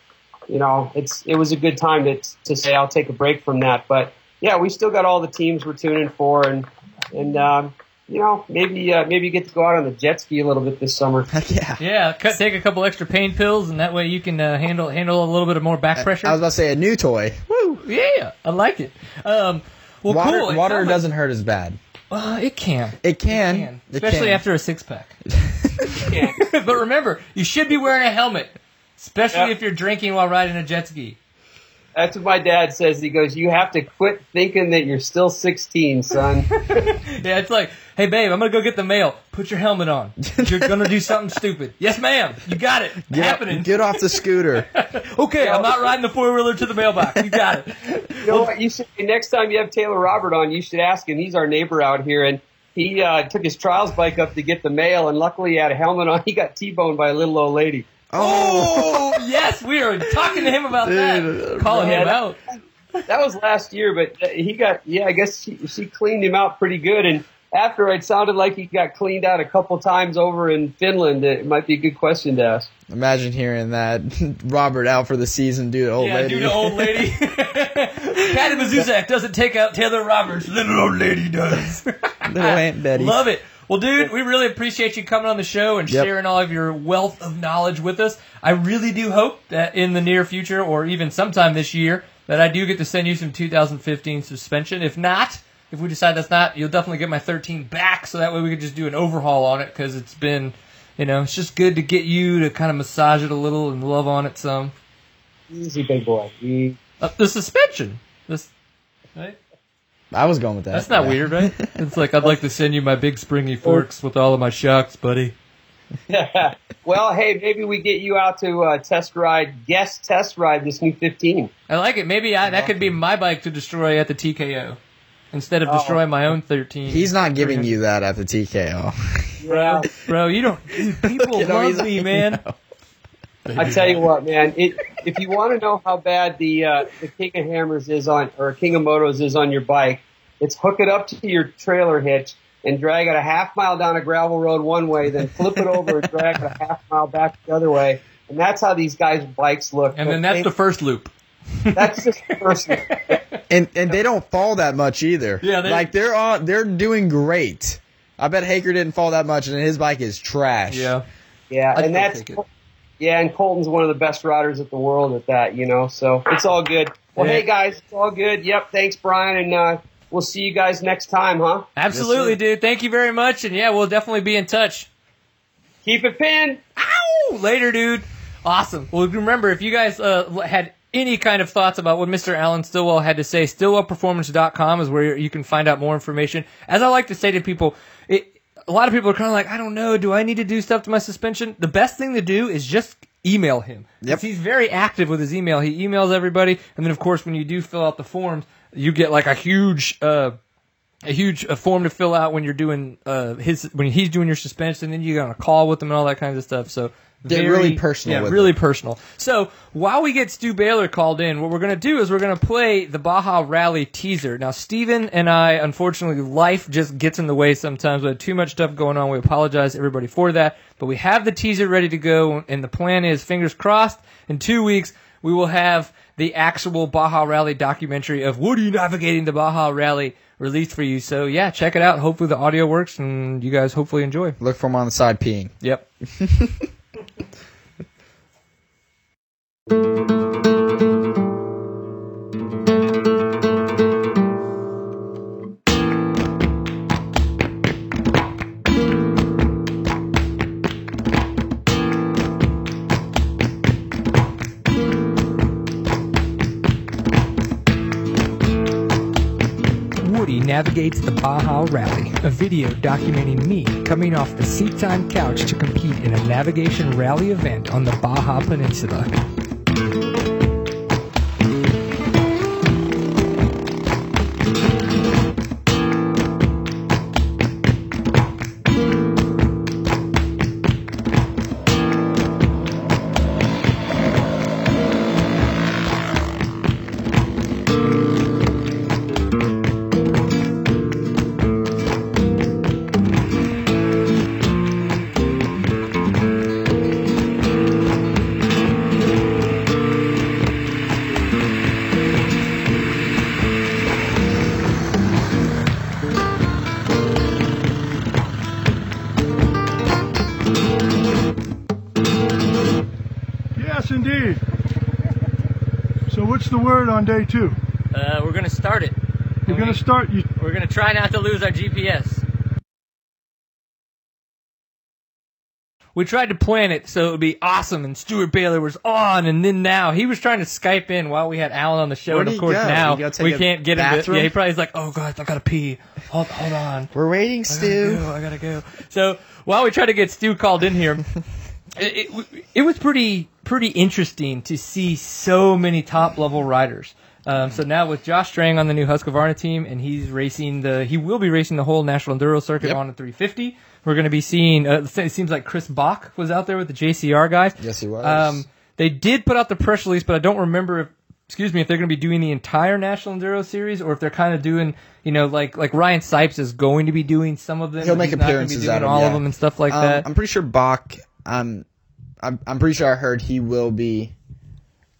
you know, it's, it was a good time to, to say I'll take a break from that. But yeah, we still got all the teams we're tuning for and, and, um, you know, maybe, uh, maybe get to go out on the jet ski a little bit this summer. Heck yeah. Yeah, cut, take a couple extra pain pills, and that way you can uh, handle handle a little bit of more back pressure. I was about to say a new toy. Woo! Yeah, I like it. Um, well, water cool. Water like- doesn't hurt as bad. Uh, it can. It can. Can. It Especially can. after a six pack. But remember, you should be wearing a helmet, especially Yeah. if you're drinking while riding a jet ski. That's what my dad says. He goes, you have to quit thinking that you're still 16, son. Yeah, it's like, hey babe, I'm gonna go get the mail. Put your helmet on. You're gonna do something stupid. Yes, ma'am. You got it. Get, Happening. get off the scooter. okay, I'm not riding the four wheeler to the mailbox. You got it. You know what? You should next time you have Taylor Robert on, you should ask him. He's our neighbor out here, and he uh, took his trials bike up to get the mail, and luckily he had a helmet on. He got T-boned by a little old lady. Oh yes, we are talking to him about Dude, that. Calling yeah, him out. That was last year, but uh, he got yeah. I guess she, she cleaned him out pretty good, and after it sounded like he got cleaned out a couple times over in Finland. It might be a good question to ask. Imagine hearing that. Robert out for the season, dude. Old yeah, lady. dude, the old lady. Patty Mazuzak doesn't take out Taylor Roberts. Little old lady does. Little Aunt Betty. Love it. Well, dude, we really appreciate you coming on the show and Yep. sharing all of your wealth of knowledge with us. I really do hope that in the near future or even sometime this year that I do get to send you some 2015 suspension. If not, if we decide that's not, you'll definitely get my 13 back so that way we could just do an overhaul on it because it's been, you know, it's just good to get you to kind of massage it a little and love on it some. Easy, big boy. Uh, the suspension. This, right? I was going with that. That's not Yeah. weird, right? It's like I'd like to send you my big springy forks with all of my shocks, buddy. well, hey, maybe we get you out to uh, test ride, guest test ride this new 15. I like it. Maybe I, that could be my bike to destroy at the TKO instead of Oh. destroying my own 13. He's not giving you that at the TKO. bro, Bro, you don't. Dude, people You know, love he's- me, man. I tell you what, man. It, if you want to know how bad the uh, the King of Hammers is on, or King of Motos is on your bike, it's hook it up to your trailer hitch and drag it a half mile down a gravel road one way, then flip it over and drag it a half mile back the other way, and that's how these guys' bikes look. And then that's the first loop. that's just the first. one. and and they don't fall that much either. Yeah, they- like they're on. They're doing great. I bet Haaker didn't fall that much, and his bike is trash. Yeah. Yeah, I'd and that's take it. Yeah, and Colton's one of the best riders at the world at that, you know. So it's all good. Well, Yeah. hey guys, it's all good. Yep, thanks, Brian, and uh, we'll see you guys next time, huh? Absolutely, Yes, dude. Thank you very much. And yeah, we'll definitely be in touch. Keep it pinned. Ow! Later, dude. Awesome. Well, remember, if you guys uh, had any kind of thoughts about what Mr. Alan Stillwell had to say, stillwellperformance.com is where you can find out more information. As I like to say to people, it, a lot of people are kind of like, I don't know, do I need to do stuff to my suspension? The best thing to do is just email him. Yep. He's very active with his email. He emails everybody, and then of course when you do fill out the forms, you get like a huge. Uh, a huge uh, form to fill out when you're doing uh, his when he's doing your suspension, and then you get on a call with him and all that kind of stuff. So Get really personal yeah, really it. personal. So while we get Stu Baylor called in, what we're gonna do is we're gonna play the Baja Rally teaser. Now, Steven and I, unfortunately, life just gets in the way sometimes. We have too much stuff going on. We apologize to everybody for that, but we have the teaser ready to go, and the plan is, fingers crossed, in two weeks we will have the actual Baja Rally documentary of Woody navigating the Baja Rally released for you. So yeah, check it out. Hopefully the audio works, and you guys hopefully enjoy. Look for him on the side peeing. Yep. うん。Navigates the Baja Rally, a video documenting me coming off the seat time couch to compete in a navigation rally event on the Baja Peninsula. Day two? Uh, we're gonna start it. You're going to start. You, We're gonna try not to lose our GPS. We tried to plan it so it would be awesome, and Steward Baylor was on, and then now he was trying to Skype in while we had Alan on the show, Where'd and of course go? now Did he go take we can't get him. bathroom? Yeah, he probably's like, "Oh God, I gotta pee. Hold, hold on." We're waiting, I gotta Stu. go, I gotta go. So while we try to get Stu called in here, it, it, it was pretty pretty interesting to see so many top level riders. Um, so now with Josh Strang on the new Husqvarna team, and he's racing the he will be racing the whole national enduro circuit Yep. on the 350. We're going to be seeing. Uh, it seems like Chris Bach was out there with the JCR guys. Yes, he was. Um, they did put out the press release, but I don't remember if. Excuse me, if they're going to be doing the entire National Enduro Series, or if they're kind of doing, you know, like like Ryan Sipes is going to be doing some of them. He'll make he's not gonna be appearances 'em, all yeah. of them and stuff like Um, that. I'm pretty sure Bach. Um, I'm I'm pretty sure I heard he will be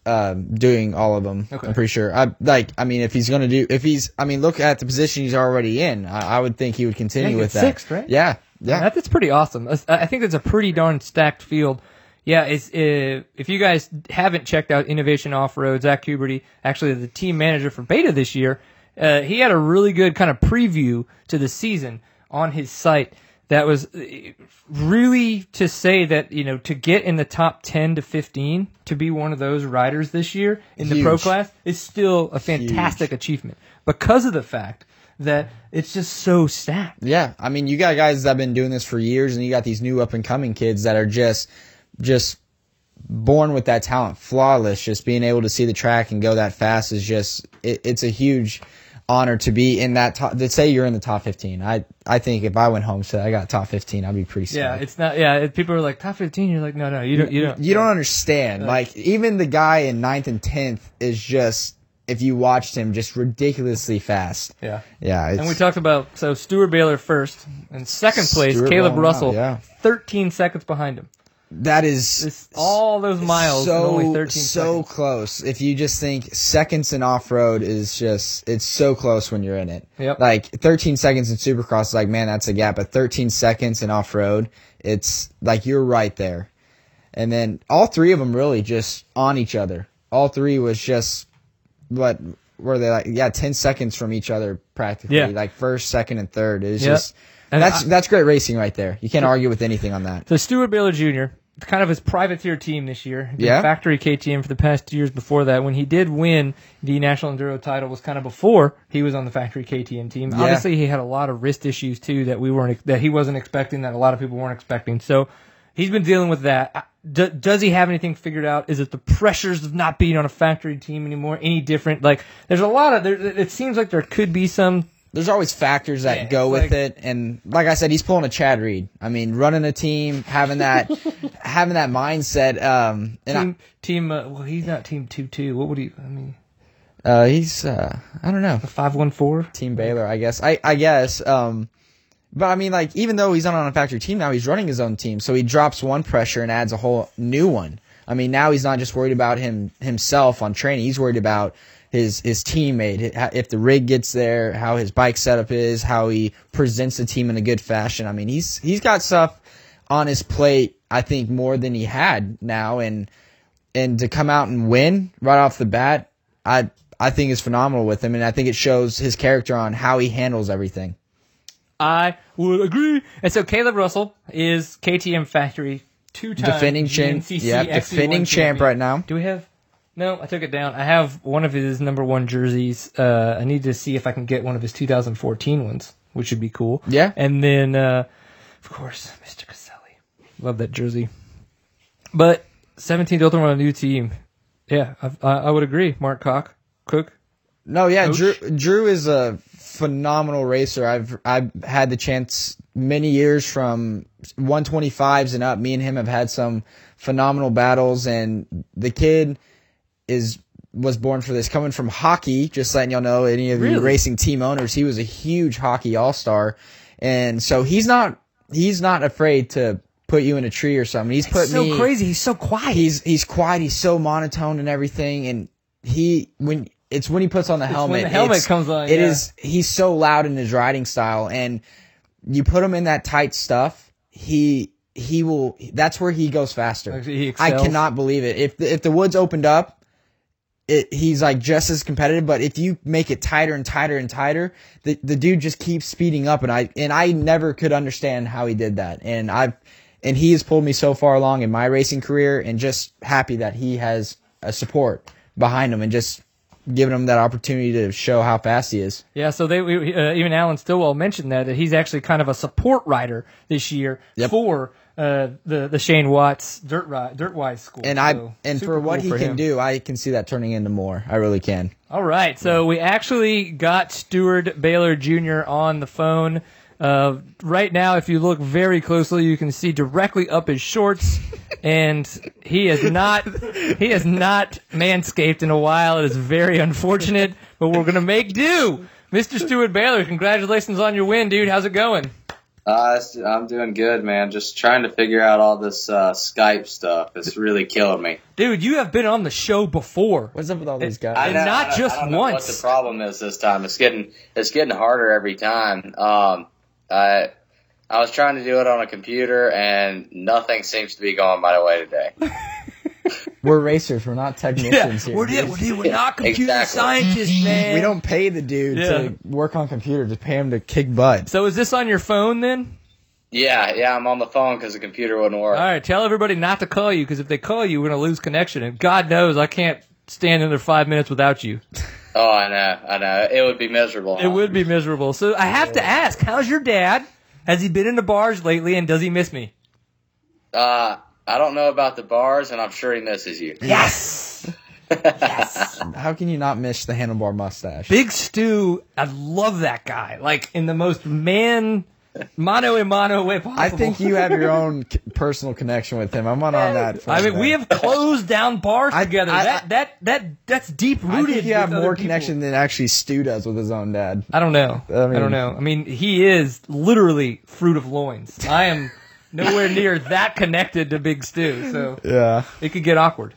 um, doing all of them. Okay. I'm pretty sure. I like. I mean, if he's gonna do, if he's, I mean, look at the position he's already in. I, I would think he would continue Yeah, with that. sixth, right? Yeah, Yeah. That- that's pretty awesome. I I think it's a pretty darn stacked field. Yeah, it's, uh, if you guys haven't checked out Innovation Off Road, Zach Huberty, actually the team manager for Beta this year, uh, he had a really good kind of preview to the season on his site. That was uh, really to say that you know to get in the top ten to fifteen to be one of those riders this year in the pro class is still a fantastic achievement because of the fact that it's just so stacked. Yeah, I mean, you got guys that have been doing this for years, and you got these new up and coming kids that are just, just born with that talent, flawless. Just being able to see the track and go that fast is just, it, it's a huge honor to be in that top. To say you're in the top 15, I, I think if I went home said I got top 15, I'd be pretty. Yeah, it's not. Yeah, it, people are like top fifteen. You're like, no, no, you don't. You don't. you don't understand. Like even the guy in ninth and tenth is just, if you watched him, just ridiculously fast. Yeah. Yeah, And we talked about so Steward Baylor first, and second place Stuart Caleb rolling out, Russell, yeah. 13 seconds behind him. That is This, all those miles so in only 13 so close. If you just think seconds in off road is just it's so close when you're in it. Yep. Like 13 seconds in Supercross, is like man, that's a gap. But 13 seconds in off road, it's like you're right there. And then all three of them really just on each other. All three was just what were they like? Yeah, 10 seconds from each other practically. Yeah. Like first, second, and third. It was Yep. just And that's I- that's great racing right there. You can't argue with anything on that. So Steward Baylor Jr. Kind of his privateer team this year. Yeah. Factory KTM for the past two years before that. When he did win the National Enduro title was kind of before he was on the Factory KTM team. Yeah. Obviously he had a lot of wrist issues too that we weren't, that he wasn't expecting, that a lot of people weren't expecting. So he's been dealing with that. D- does he have anything figured out? Is it the pressures of not being on a factory team anymore? Any different? Like, there's a lot of, there, it seems like there could be some there's always factors that Yeah, go like- with it. And like i said he's pulling a chad reed. I mean running a team having that having that mindset um team, team, uh, well, he's not team 2-2. What would he, I mean, uh he's uh i don't know. 514? team baylor i guess. I i guess um but i mean like even though he's not on a factory team now he's running his own team. So he drops one pressure and adds a whole new one. I mean now he's not just worried about him himself on training. He's worried about his his teammate if the rig gets there how his bike setup is how he presents the team in a good fashion. I mean he's he's got stuff on his plate i think more than he had now. And and to come out and win right off the bat i i think is phenomenal with him. And i think it shows his character on how he handles everything. I would agree. And so Caleb Russell is KTM Factory two time defending champ. XC1 defending champ right now. Do we have? No, I took it down. I have one of his number one jerseys. Uh, I need to see if I can get one of his 2014 ones, which would be cool. Yeah. And then, uh, of course, Mr. Caselli. Love that jersey. But 17th Ultimate on a new team. Yeah, I, I, would agree. Mark Cock, Cook. No, yeah, Coach? Drew Drew is a phenomenal racer. I've I've had the chance many years from 125s and up. Me and him have had some phenomenal battles, and the kid is was born for this. Coming from hockey, just letting y'all know, any of you racing team owners, he was a huge hockey all star, and so he's not he's not afraid to put you in a tree or something. He's put so me crazy. He's so quiet. he's he's quiet. He's so monotone and everything. And he when it's when he puts on the helmet. the helmet comes on, It yeah. is he's so loud in his riding style, and you put him in that tight stuff. He he will. That's where he goes faster. He I cannot believe it. If the, if the woods opened up. It, he's like just as competitive, but if you make it tighter and tighter and tighter, the the dude just keeps speeding up, and I and I never could understand how he did that, and I've and he has pulled me so far along in my racing career, and just happy that he has a support behind him, and just giving him that opportunity to show how fast he is. Yeah, so they we- uh, even Alan Stillwell mentioned that that he's actually kind of a support rider this year Yep. for uh, the the Shane Watts Dirt Dirtwise School. And I So, and for what cool he for can him. do, I can see that turning into more. I really can. All right, so we actually got Steward Baylor Jr. on the phone. Uh, right now, if you look very closely, you can see directly up his shorts, and he is not he has not manscaped in a while. It is very unfortunate, but we're gonna make do. Mr. Steward Baylor, congratulations on your win, dude. How's it going? Uh, I'm doing good, man. Just trying to figure out all this uh, Skype stuff. It's really killing me. Dude, you have been on the show before. What's up with all these I guys? Not I don't- just I don't know once. What the problem is this time? It's getting it's getting harder every time. Um, I I was trying to do it on a computer, and nothing seems to be going my way today. We're racers. We're not technicians here. we're, dude. we're, we're not computer Exactly. scientists, man. We don't pay the dude Yeah. to work on computer. Just pay him to kick butt. So is this on your phone then? Yeah, yeah, I'm on the phone because the computer wouldn't work. All right, tell everybody not to call you because if they call you, we're gonna lose connection. And God knows I can't stand another five minutes without you. Oh, I know, I know. It would be miserable. It would be miserable. So I have to ask, how's your dad? Has he been in the bars lately, and does he miss me? Uh, I don't know about the bars, and I'm sure he misses you. Yes. yes. How can you not miss the handlebar mustache? Big Stu, I love that guy. Like in the most man, mano a mano way possible. I think you have your own personal connection with him. I'm not on that. I mean, we have closed down bars I- together. I- that that that that's deep rooted. I think you have more people. connection than actually Stu does with his own dad. I don't know. I, I don't know. I mean, he is literally fruit of loins. I am nowhere near that connected to Big Stu, so Yeah, it could get awkward.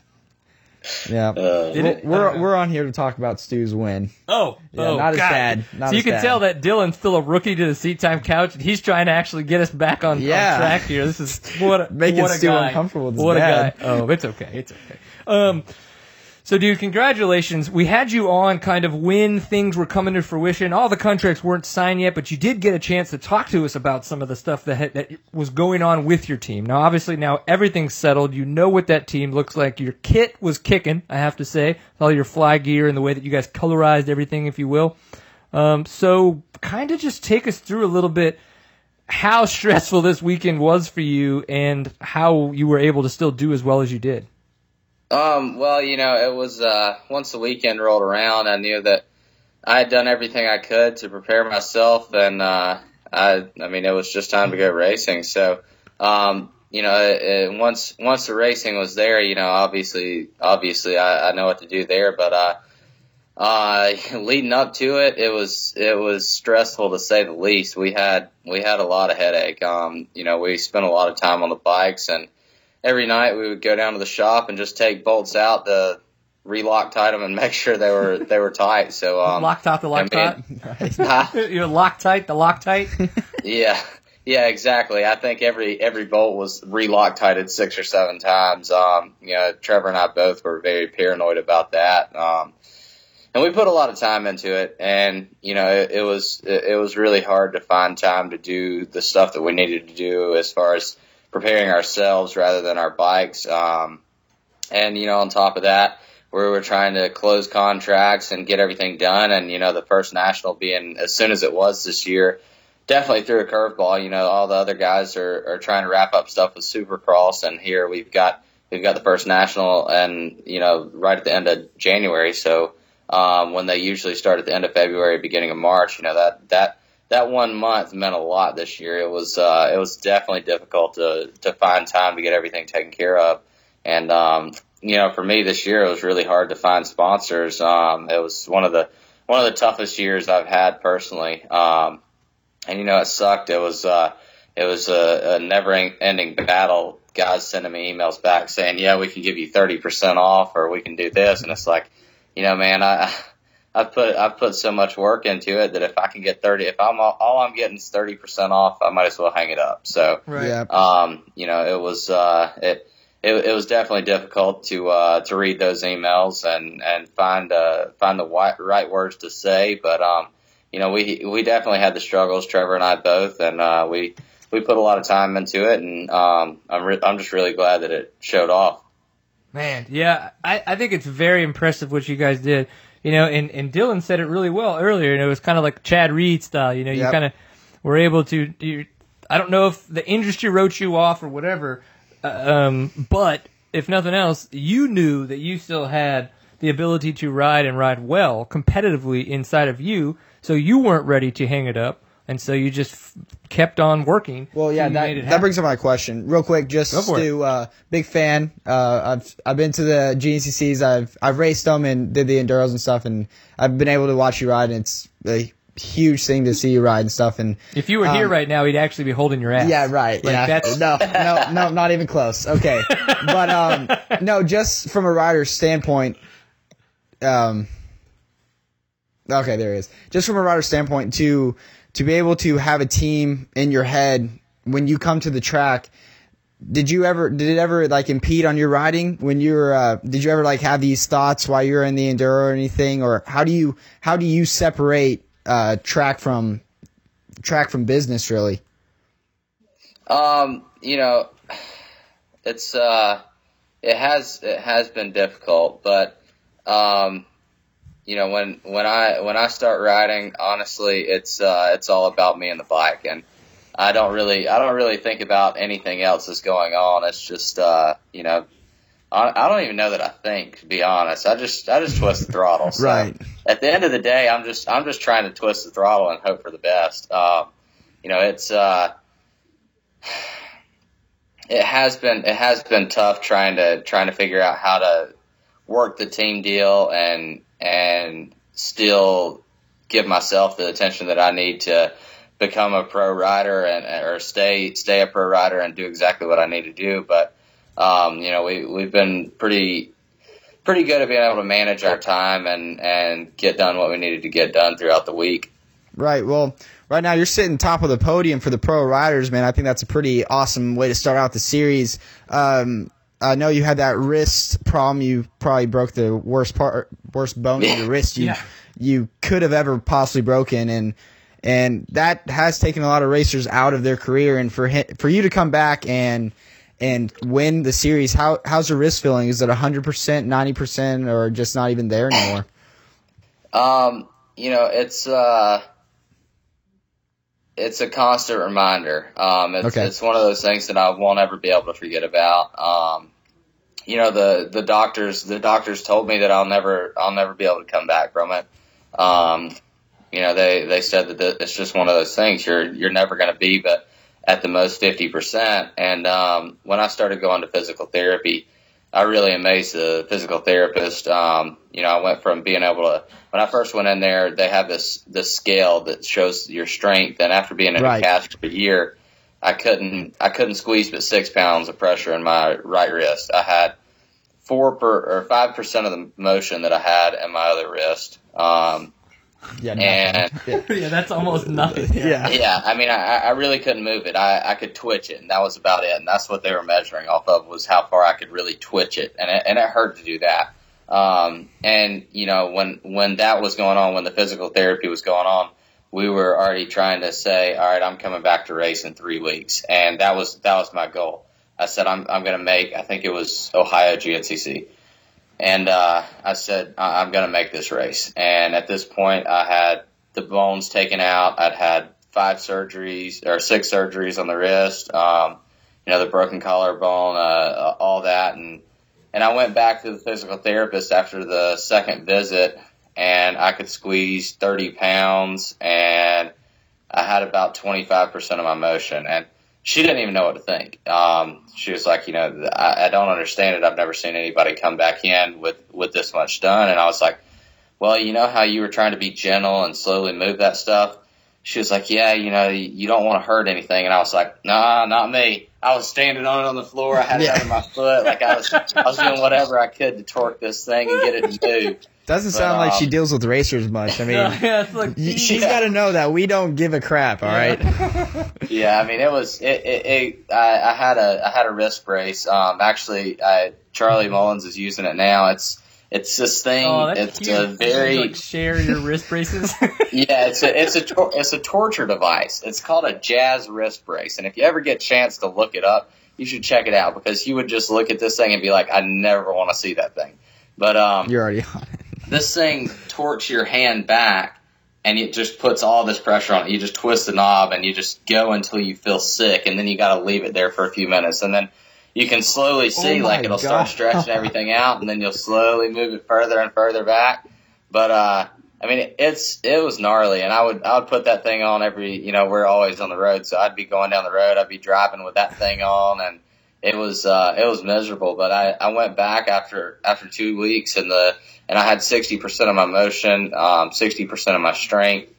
Yeah. Uh, Did it? I we're we're on here to talk about Stu's win. Oh, Yeah, oh, not his God. dad. Not so you his can dad. tell that Dylan's still a rookie to the seat time couch, and he's trying to actually get us back on, on track here. This is what a, Making what a Stu guy. uncomfortable with what dad. a guy. Oh, it's okay. It's okay. Um, so, dude, congratulations. We had you on kind of when things were coming to fruition. All the contracts weren't signed yet, but you did get a chance to talk to us about some of the stuff that that was going on with your team. Now, obviously, now everything's settled. You know what that team looks like. Your kit was kicking, I have to say, all your fly gear and the way that you guys colorized everything, if you will. Um, so, kind of just take us through a little bit how stressful this weekend was for you and how you were able to still do as well as you did. Um, well, you know, it was uh, once the weekend rolled around, I knew that I had done everything I could to prepare myself, and uh, I, I mean, it was just time to go racing. So, um, you know, it, it, once once the racing was there, you know, obviously, obviously, I, I know what to do there, but uh, uh, leading up to it, it was it was stressful to say the least. We had we had a lot of headache. Um, you know, we spent a lot of time on the bikes and every night we would go down to the shop and just take bolts out to relock tight them and make sure they were they were tight. So um, Loctite the I Loctite. mean, You're Loctite the Loctite. yeah, yeah, exactly. I think every every bolt was relocktited six or seven times. Um, you know, Trevor and I both were very paranoid about that. Um, and we put a lot of time into it, and you know, it, it was it, it was really hard to find time to do the stuff that we needed to do as far as preparing ourselves rather than our bikes. Um, and you know, on top of that, we were trying to close contracts and get everything done. And you know, the first national being as soon as it was this year, definitely threw a curveball. You know, all the other guys are, are trying to wrap up stuff with Supercross, and here we've got we've got the first national, and you know, right at the end of January. So um, when they usually start at the end of February, beginning of March, you know that that that one month meant a lot this year. It was uh, it was definitely difficult to to find time to get everything taken care of, and um, you know, for me this year it was really hard to find sponsors. Um, it was one of the one of the toughest years I've had personally. Um, and you know, it sucked. It was uh, it was a, a never ending battle. Guys sending me emails back saying, "Yeah, we can give you thirty percent off, or we can do this," and it's like, you know, man, I. I've put I've put so much work into it that if I can get thirty, if I'm all, all I'm getting is thirty percent off, I might as well hang it up. So, Right. Yeah. um, you know, it was uh, it, it it was definitely difficult to uh, to read those emails and and find uh, find the right, right words to say. But um, you know, we we definitely had the struggles, Trevor and I both, and uh, we we put a lot of time into it, and um, I'm re- I'm just really glad that it showed off. Man, yeah, I, I think it's very impressive what you guys did. You know, and, and Dylan said it really well earlier. And it was kind of like Chad Reed style. You know, you Yep. kind of were able to. You, I don't know if the industry wrote you off or whatever, uh, um, but if nothing else, you knew that you still had the ability to ride and ride well competitively inside of you. So you weren't ready to hang it up, and so you just f- kept on working. Well, yeah, that, that brings up my question real quick. Just Go for it. to uh, big fan. Uh, I've I've been to the GNCCs. I've I've raced them and did the enduros and stuff, and I've been able to watch you ride. And it's a huge thing to see you ride and stuff. And If you were here Um, right now, he'd actually be holding your ass. yeah, right. Like, yeah, that's- no, no, no, not even close. Okay, but um, no, just from a rider's standpoint, um, okay, there he is. Just from a rider's standpoint, to to be able to have a team in your head when you come to the track. Did you ever? Did it ever like impede on your riding when you were? Uh, did you ever like have these thoughts while you were in the enduro or anything? Or how do you how do you separate uh, track from track from business? Really? Um, you know, it's uh, it has it has been difficult, but um, you know when when I when I start riding, honestly, it's uh, it's all about me and the bike, and I don't really I don't really think about anything else that's going on. It's just uh, you know. I I don't even know that I think, to be honest. I just I just twist the throttle. So Right. At the end of the day, I'm just I'm just trying to twist the throttle and hope for the best. Um, you know, it's uh, it has been it has been tough trying to trying to figure out how to work the team deal and and still give myself the attention that I need to become a pro rider and or stay stay a pro rider and do exactly what I need to do. But um, you know, we we've been pretty pretty good at being able to manage our time and and get done what we needed to get done throughout the week. Right. Well, right now you're sitting top of the podium for the pro riders, man. I think that's a pretty awesome way to start out the series. Um, I know you had that wrist problem. You probably broke the worst part, worst bone in your wrist you Yeah. you could have ever possibly broken, and and that has taken a lot of racers out of their career. And for hi- for you to come back and and win the series, how how's your wrist feeling? Is it hundred percent, ninety percent, or just not even there anymore? Um, you know, it's uh, it's a constant reminder. Um, it's, Okay. it's one of those things that I won't ever be able to forget about. Um, you know, the the doctors the doctors told me that I'll never I'll never be able to come back from it. Um, you know, they they said that th- it's just one of those things. You're you're never going to be, but at the most fifty percent. And um, when I started going to physical therapy, I really amazed the physical therapist. Um, you know, I went from being able to when I first went in there, they have this this scale that shows your strength, and after being in Right. a cast for a year, I couldn't I couldn't squeeze but six pounds of pressure in my right wrist. I had four per or five percent of the motion that I had in my other wrist. Um, Yeah. and yeah, that's almost nothing. Yeah. yeah, I mean, I, I really couldn't move it. I, I could twitch it, and that was about it. And that's what they were measuring off of was how far I could really twitch it, and it, and it hurt to do that. Um, and you know, when when that was going on, when the physical therapy was going on, we were already trying to say, all right, I'm coming back to race in three weeks, and that was that was my goal. I said I'm I'm going to make. I think it was Ohio GNCC. And uh, I said, I- I'm going to make this race. And at this point, I had the bones taken out. I'd had five surgeries or six surgeries on the wrist. Um, you know, the broken collarbone, uh, all that, and and I went back to the physical therapist after the second visit, and I could squeeze 30 pounds, and I had about 25 percent of my motion, and she didn't even know what to think. Um, she was like, you know, I, I don't understand it. I've never seen anybody come back in with with this much done, and I was like, well, you know how you were trying to be gentle and slowly move that stuff. She was like, yeah, you know, you don't want to hurt anything, and I was like, nah, not me. I was standing on it on the floor. I had it Yeah. under my foot, like I was, I was doing whatever I could to torque this thing and get it to move. Doesn't sound like she um, deals with racers much. I mean, yeah, it's like y- she's Yeah. got to know that we don't give a crap. All right. Yeah, I mean, it was it. it, it I, I had a I had a wrist brace. Um, actually, I, Charlie Mullins is using it now. It's it's this thing. Oh, that's it's cute. a You very like share your wrist braces. yeah. It's a it's a tor- it's a torture device. It's called a JAS wrist brace, and if you ever get a chance to look it up, you should check it out because you would just look at this thing and be like, I never want to see that thing. But um, You're already on it. this thing torques your hand back and it just puts all this pressure on it. You just twist the knob and you just go until you feel sick and then you got to leave it there for a few minutes and then you can slowly see Oh like it'll God. start stretching everything out and then you'll slowly move it further and further back. But uh I mean it's it was gnarly and I would I would put that thing on every you know we're always on the road so I'd be going down the road I'd be driving with that thing on and it was uh it was miserable but I I went back after after 2 weeks and the and I had 60% of my motion, um, 60% of my strength.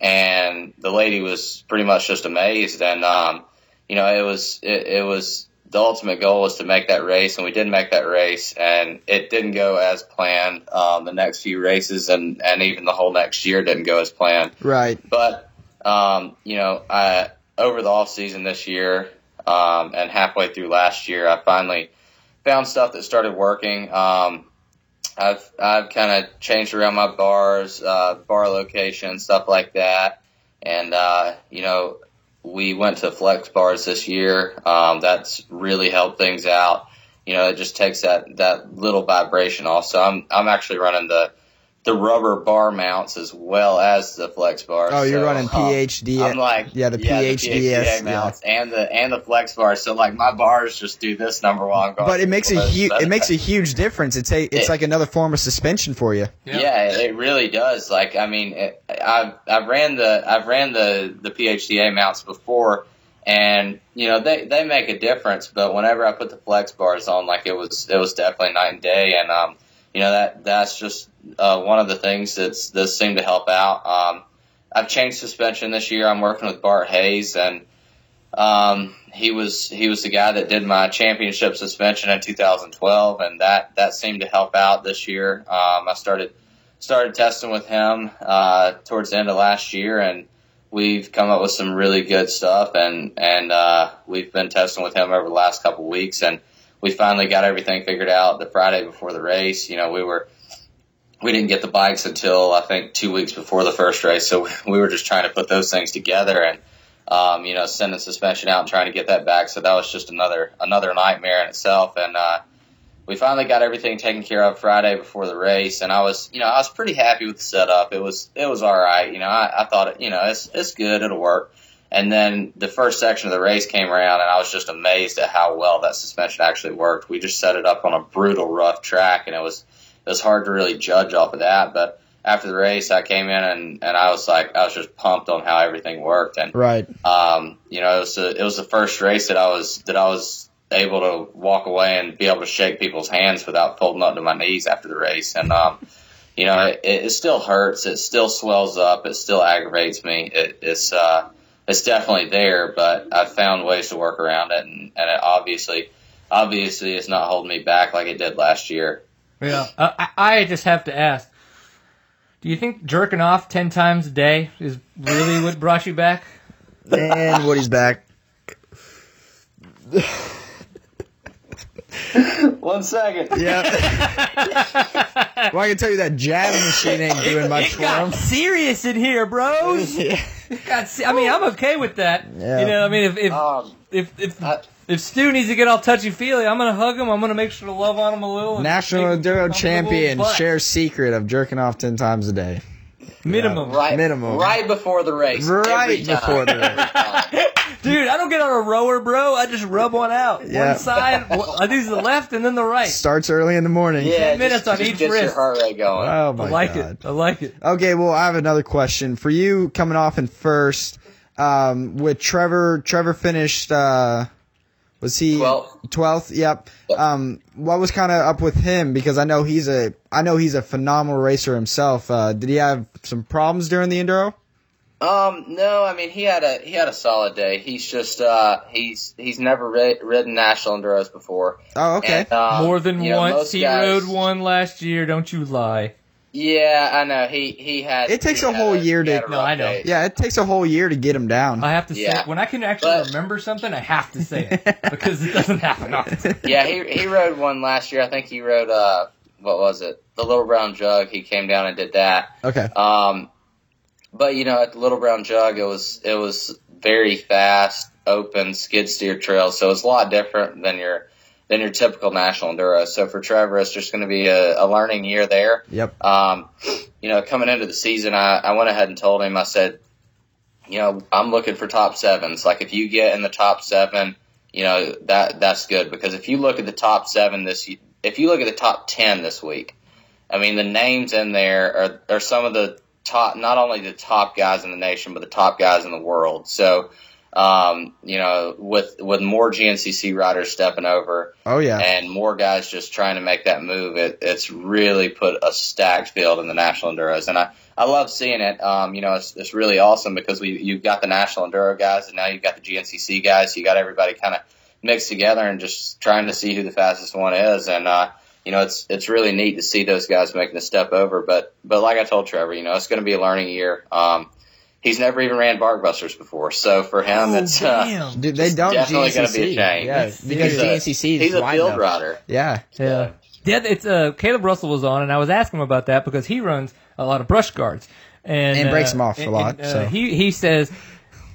And the lady was pretty much just amazed. And, um, you know, it was, it, it was, the ultimate goal was to make that race and we didn't make that race and it didn't go as planned. Um, the next few races and, and even the whole next year didn't go as planned Right. but um, you know, I, over the off season this year, um, and halfway through last year, I finally found stuff that started working. Um, I've I've kind of changed around my bars, uh, bar location, stuff like that, and uh, you know, we went to flex bars this year. Um, that's really helped things out. You know, it just takes that that little vibration off. So I'm I'm actually running the the rubber bar mounts as well as the flex bars. Oh, you're So, running um, PhD. I'm like, yeah, the yeah, PhDs. the yeah. PhDA mounts and the and the flex bars. So like my bars just do this number while I'm going. But it makes a huge it makes a huge difference. It's a, it's It- like another form of suspension for you. Yeah. Yeah. it really does. Like, I mean, it, I've I've ran the I've ran the the PHDA mounts before, and you know they they make a difference. But whenever I put the flex bars on, like it was it was definitely night and day. And um, you know that that's just uh, one of the things that's that seemed to help out. Um, I've changed suspension this year. I'm working with Bart Hayes and. Um, he was he was the guy that did my championship suspension in 2012, and that that seemed to help out this year. Um, I started started testing with him uh, towards the end of last year, and we've come up with some really good stuff, and and uh, we've been testing with him over the last couple of weeks, and we finally got everything figured out the Friday before the race. You know, we were we didn't get the bikes until I think two weeks before the first race, so we were just trying to put those things together and um, you know sending suspension out and trying to get that back. So that was just another another nightmare in itself, and uh, we finally got everything taken care of Friday before the race, and I was you know I was pretty happy with the setup. It was it was all right, you know I, I thought it, you know it's it's good, it'll work. And then the first section of the race came around, and I was just amazed at how well that suspension actually worked. We just set it up on a brutal, rough track, and it was it was hard to really judge off of that. But after the race, I came in and, and I was like, I was just pumped on how everything worked. And Right. um, you know, it was the, it was the first race that I was that I was able to walk away and be able to shake people's hands without folding up to my knees after the race. And um, you know, it, it still hurts. It still swells up. It still aggravates me. It, it's uh, it's definitely there, but I've found ways to work around it, and, and it obviously obviously it's not holding me back like it did last year. Yeah. Uh, I, I just have to ask. Do you think jerking off ten times a day is really what brought you back? And Woody's back. One second. Yeah. well, I can tell you that jab machine ain't doing much it for got him. serious in here, bros. Yeah. It got se- I mean, I'm okay with that. Yeah. You know, I mean, if if Um, if if, I- if Stu needs to get all touchy feely, I'm gonna hug him. I'm gonna make sure to love on him a little. and National make him feel Enduro comfortable, champion but shares secret of jerking off ten times a day. Minimum. right, Minimum. right before the race. Right every time. before the race. Dude, I don't get on a rower, bro. I just rub one out. Yeah. One side, I do the left and then the right. Starts early in the morning. Yeah, minutes just, on just each gets wrist. your heart rate going. Oh my I like god. it. I like it. Okay, well, I have another question for you. Coming off in first, um, with Trevor. Trevor finished. Uh, was he Twelfth. Twelfth. Yep. Yep. Um, what was kind of up with him? Because I know he's a. I know he's a phenomenal racer himself. Uh, did he have some problems during the enduro? Um, no, I mean he had a he had a solid day. He's just uh he's he's never ri- ridden national enduros before. Oh, okay. And, um, More than you know, once. He guys- rode one last year. Don't you lie. Yeah, I know. He he had. It takes a had whole year to- No, I know. day. yeah, it takes a whole year to get him down. I have to say when I can actually But- remember something, I have to say it because it doesn't happen often. Yeah, he he rode one last year. I think he rode uh what was it? The Little Brown Jug. He came down and did that. okay. Um, but you know, at the Little Brown Jug, it was it was very fast, open skid steer trail, so it's a lot different than your than your typical national enduro. So for Trevor, it's just going to be a, a learning year there. Yep. Um, you know, coming into the season, I, I went ahead and told him, I said, you know, I'm looking for top sevens. Like if you get in the top seven, you know, that, that's good because if you look at the top seven this, if you look at the top 10 this week, I mean, the names in there are, are some of the top, not only the top guys in the nation, but the top guys in the world. So, um, you know, with, with more GNCC riders stepping over, Oh yeah. and more guys just trying to make that move. It, it's really put a stacked field in the national enduros, and I, I love seeing it. Um, you know, it's, it's really awesome because we you've got the national enduro guys, and now you've got the GNCC guys. You got everybody kind of mixed together and just trying to see who the fastest one is, and uh, you know, it's it's really neat to see those guys making the step over. But but like I told Trevor, you know, it's going to be a learning year. Um, he's never even ran Barkbusters before. So for him, it's uh, damn. Dude, they don't definitely GNCC. gonna be a change. Yeah, He's because a- GNCC is he's a field enough. rider. Yeah. Yeah. Yeah, it's uh Caleb Russell was on, and I was asking him about that because he runs a lot of brush guards and, And breaks uh, them off a lot, and, uh, so. he he says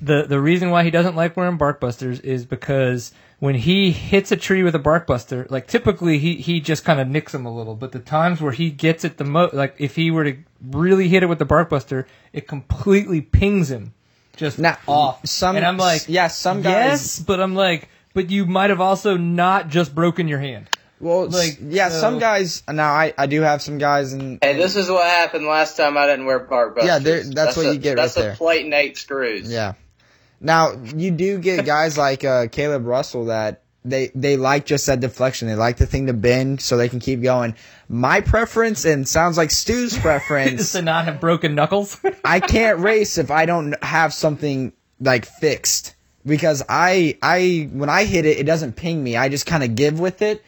the the reason why he doesn't like wearing barkbusters is because when he hits a tree with a bark buster, like typically he he just kind of nicks him a little, but the times where he gets it the most, like if he were to really hit it with the bark buster, it completely pings him just Now, off. some- and I'm like, yeah, some guys- yes, but I'm like, but you might have also not just broken your hand. Well, Like, like yeah, so- some guys. Now I I do have some guys and Hey, this is what happened last time I didn't wear Barkbusters. Yeah, there- that's what a, you get That's right a there. plate and eight screws. Yeah. Now you do get guys like uh, Caleb Russell that they they like just that deflection. They like the thing to bend so they can keep going. My preference and sounds like Stu's preference. to not have broken knuckles. I can't race if I don't have something like fixed because I I when I hit it, it doesn't ping me. I just kind of give with it.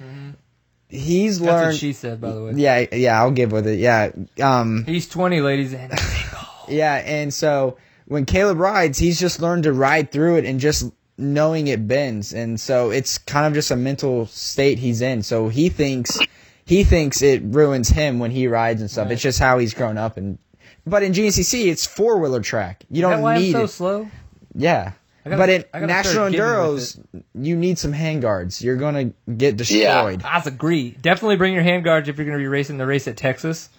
He's Mm-hmm. That's learned. what she said, by the way. yeah, yeah, I'll give with it. Yeah, um, He's 20, ladies and Yeah, and so when Caleb rides, he's just learned to ride through it and just knowing it bends, and so it's kind of just a mental state he's in. So he thinks he thinks it ruins him when he rides and stuff. Right. It's just how he's grown up, and but in GNCC it's four wheeler track. You don't why I'm need so it. slow? Yeah. Gotta- but in national start getting with enduros, you need some handguards. You're gonna get destroyed. I agree. Definitely bring your handguards if you're going to be racing the race at Texas.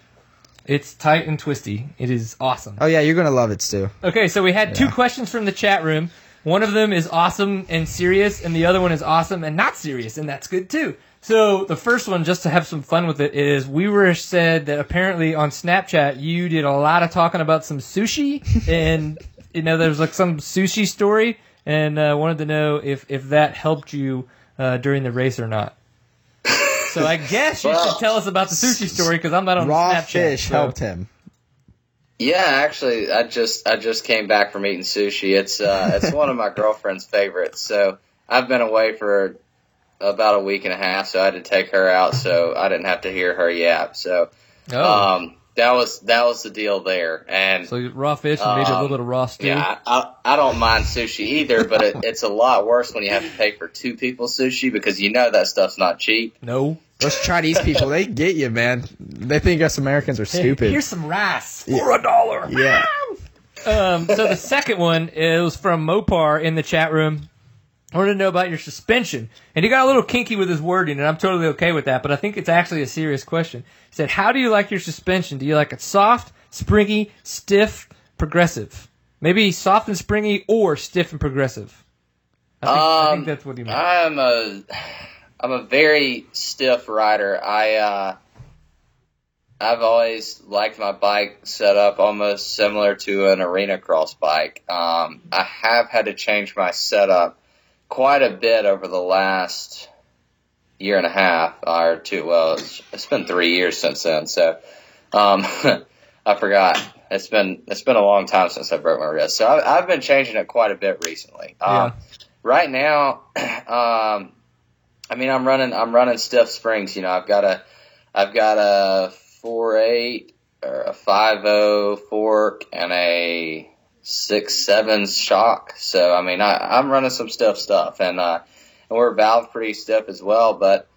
It's tight and twisty. It is awesome. Oh yeah, you're gonna love it, Stu. Okay, so we had two questions from the chat room. One of them is awesome and serious, and the other one is awesome and not serious, and that's good too. So the first one, just to have some fun with it, is we were said that apparently on Snapchat you did a lot of talking about some sushi, and you know there was like some sushi story, and uh, wanted to know if if that helped you uh, during the race or not. So I guess you Well, should tell us about the sushi story because I'm not on Raw Snapchat. fish so- helped him. Yeah, actually, I just I just came back from eating sushi. It's uh, it's one of my girlfriend's favorites. So I've been away for about a week and a half, so I had to take her out, so I didn't have to hear her yap. So Oh, um, that was that was the deal there. And so raw fish and maybe a um, little bit of raw stew. yeah, I, I, I don't mind sushi either, but it, it's a lot worse when you have to pay for two people sushi because you know that stuff's not cheap. No. Those Chinese people, they get you, man. They think us Americans are stupid. Here's some rice for a dollar. Yeah. Um, so the second one is from Mopar in the chat room. I wanted to know about your suspension, and he got a little kinky with his wording, and I'm totally okay with that. But I think it's actually a serious question. He said, "How do you like your suspension? Do you like it soft, springy, stiff, progressive? Maybe soft and springy, or stiff and progressive." I think, I think Um, that's what he meant. I'm a I'm a very stiff rider. I uh, I've always liked my bike set up almost similar to an arena cross bike. Um, I have had to change my setup quite a bit over the last year and a half or two. Well, it's, it's been three years since then. So um, I forgot. It's been it's been a long time since I broke my wrist. So I, I've been changing it quite a bit recently. Um, right now, um, I mean, I'm running, I'm running stiff springs. You know, I've got a, I've got a four eight or a five oh fork and a six seven shock. So I mean, I, I'm running some stiff stuff, and uh, and we're valve pretty stiff as well. But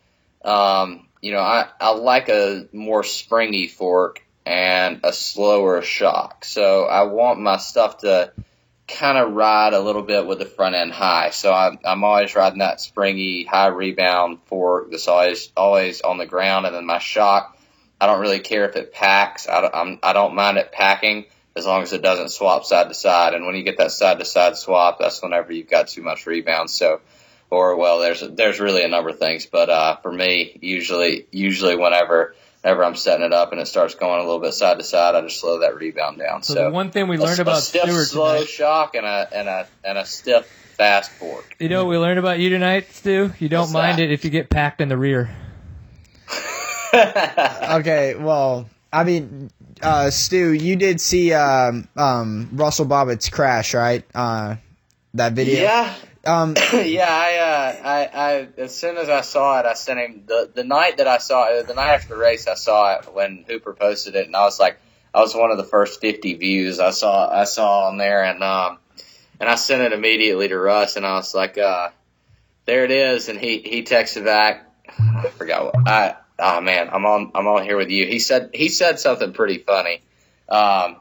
um, you know, I I like a more springy fork and a slower shock. So I want my stuff to kind of ride a little bit with the front end high. So I'm, I'm always riding that springy high rebound fork that's always always on the ground, and then my shock. I don't really care if it packs. I don't, I'm, I don't mind it packing as long as it doesn't swap side to side. And when you get that side to side swap, that's whenever you've got too much rebound. So, or well, there's there's really a number of things, but uh, for me, usually usually whenever whenever I'm setting it up and it starts going a little bit side to side, I just slow that rebound down. so, So, the one thing we a- learned a about stiff, Stewart slow tonight, shock and a and a and a stiff fast fork. you know what we learned about you tonight, Stu? You don't What's mind that? it if you get packed in the rear. Okay, well, I mean, uh, Stu, you did see um, um, Russell Bobbitt's crash, right? Uh, that video. yeah, Um, yeah. I, uh, I, I, as soon as I saw it, I sent him the the night that I saw it, the night after the race, I saw it when Hooper posted it, and I was like, I was one of the first 50 views I saw I saw on there, and um, and I sent it immediately to Russ, and I was like, uh, there it is, and he he texted back. I forgot what I. Oh man, I'm on I'm on here with you. He said he said something pretty funny, um,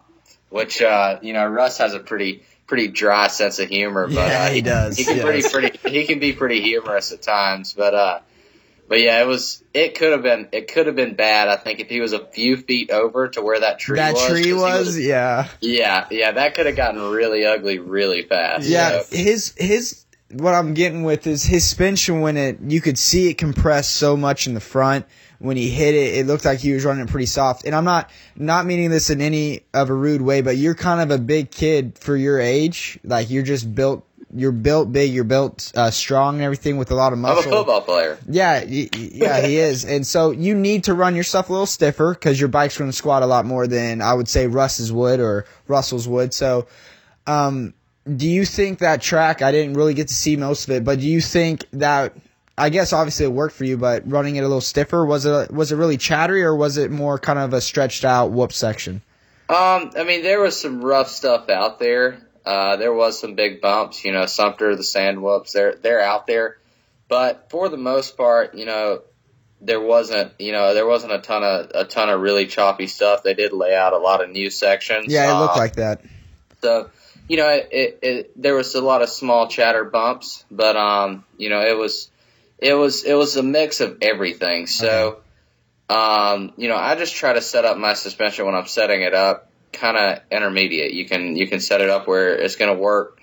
which uh, you know Russ has a pretty pretty dry sense of humor, but Yeah, uh, he does, He can yes. pretty pretty he can be pretty humorous at times, but uh, but yeah, it was it could have been it could have been bad. I think if he was a few feet over to where that tree that was, tree he was, yeah. yeah yeah that could have gotten really ugly really fast. Yeah, So, his his what I'm getting with is his suspension when it you could see it compressed so much in the front when he hit it it looked like he was running pretty soft and I'm not not meaning this in any of a rude way but you're kind of a big kid for your age like you're just built you're built big you're built uh, strong and everything with a lot of muscle. I'm a football player. yeah, yeah, he is, and so you need to run your stuff a little stiffer because your bike's going to squat a lot more than I would say Russ's would or Russell's would. So, um, do you think that track? I didn't really get to see most of it, but do you think that? I guess obviously it worked for you, but running it a little stiffer was it was it really chattery or was it more kind of a stretched out whoop section? Um, I mean, there was some rough stuff out there. Uh, there was some big bumps, you know, Sumter, the sand whoops, they're, they're out there. But for the most part, you know, there wasn't, you know, there wasn't a ton of, a ton of really choppy stuff. They did lay out a lot of new sections. Yeah, it looked Um, like that. so, you know, it, it, it, there was a lot of small chatter bumps, but, um, you know, it was, it was, it was a mix of everything. So, um, you know, I just try to set up my suspension when I'm setting it up kind of intermediate. You can, you can set it up where it's going to work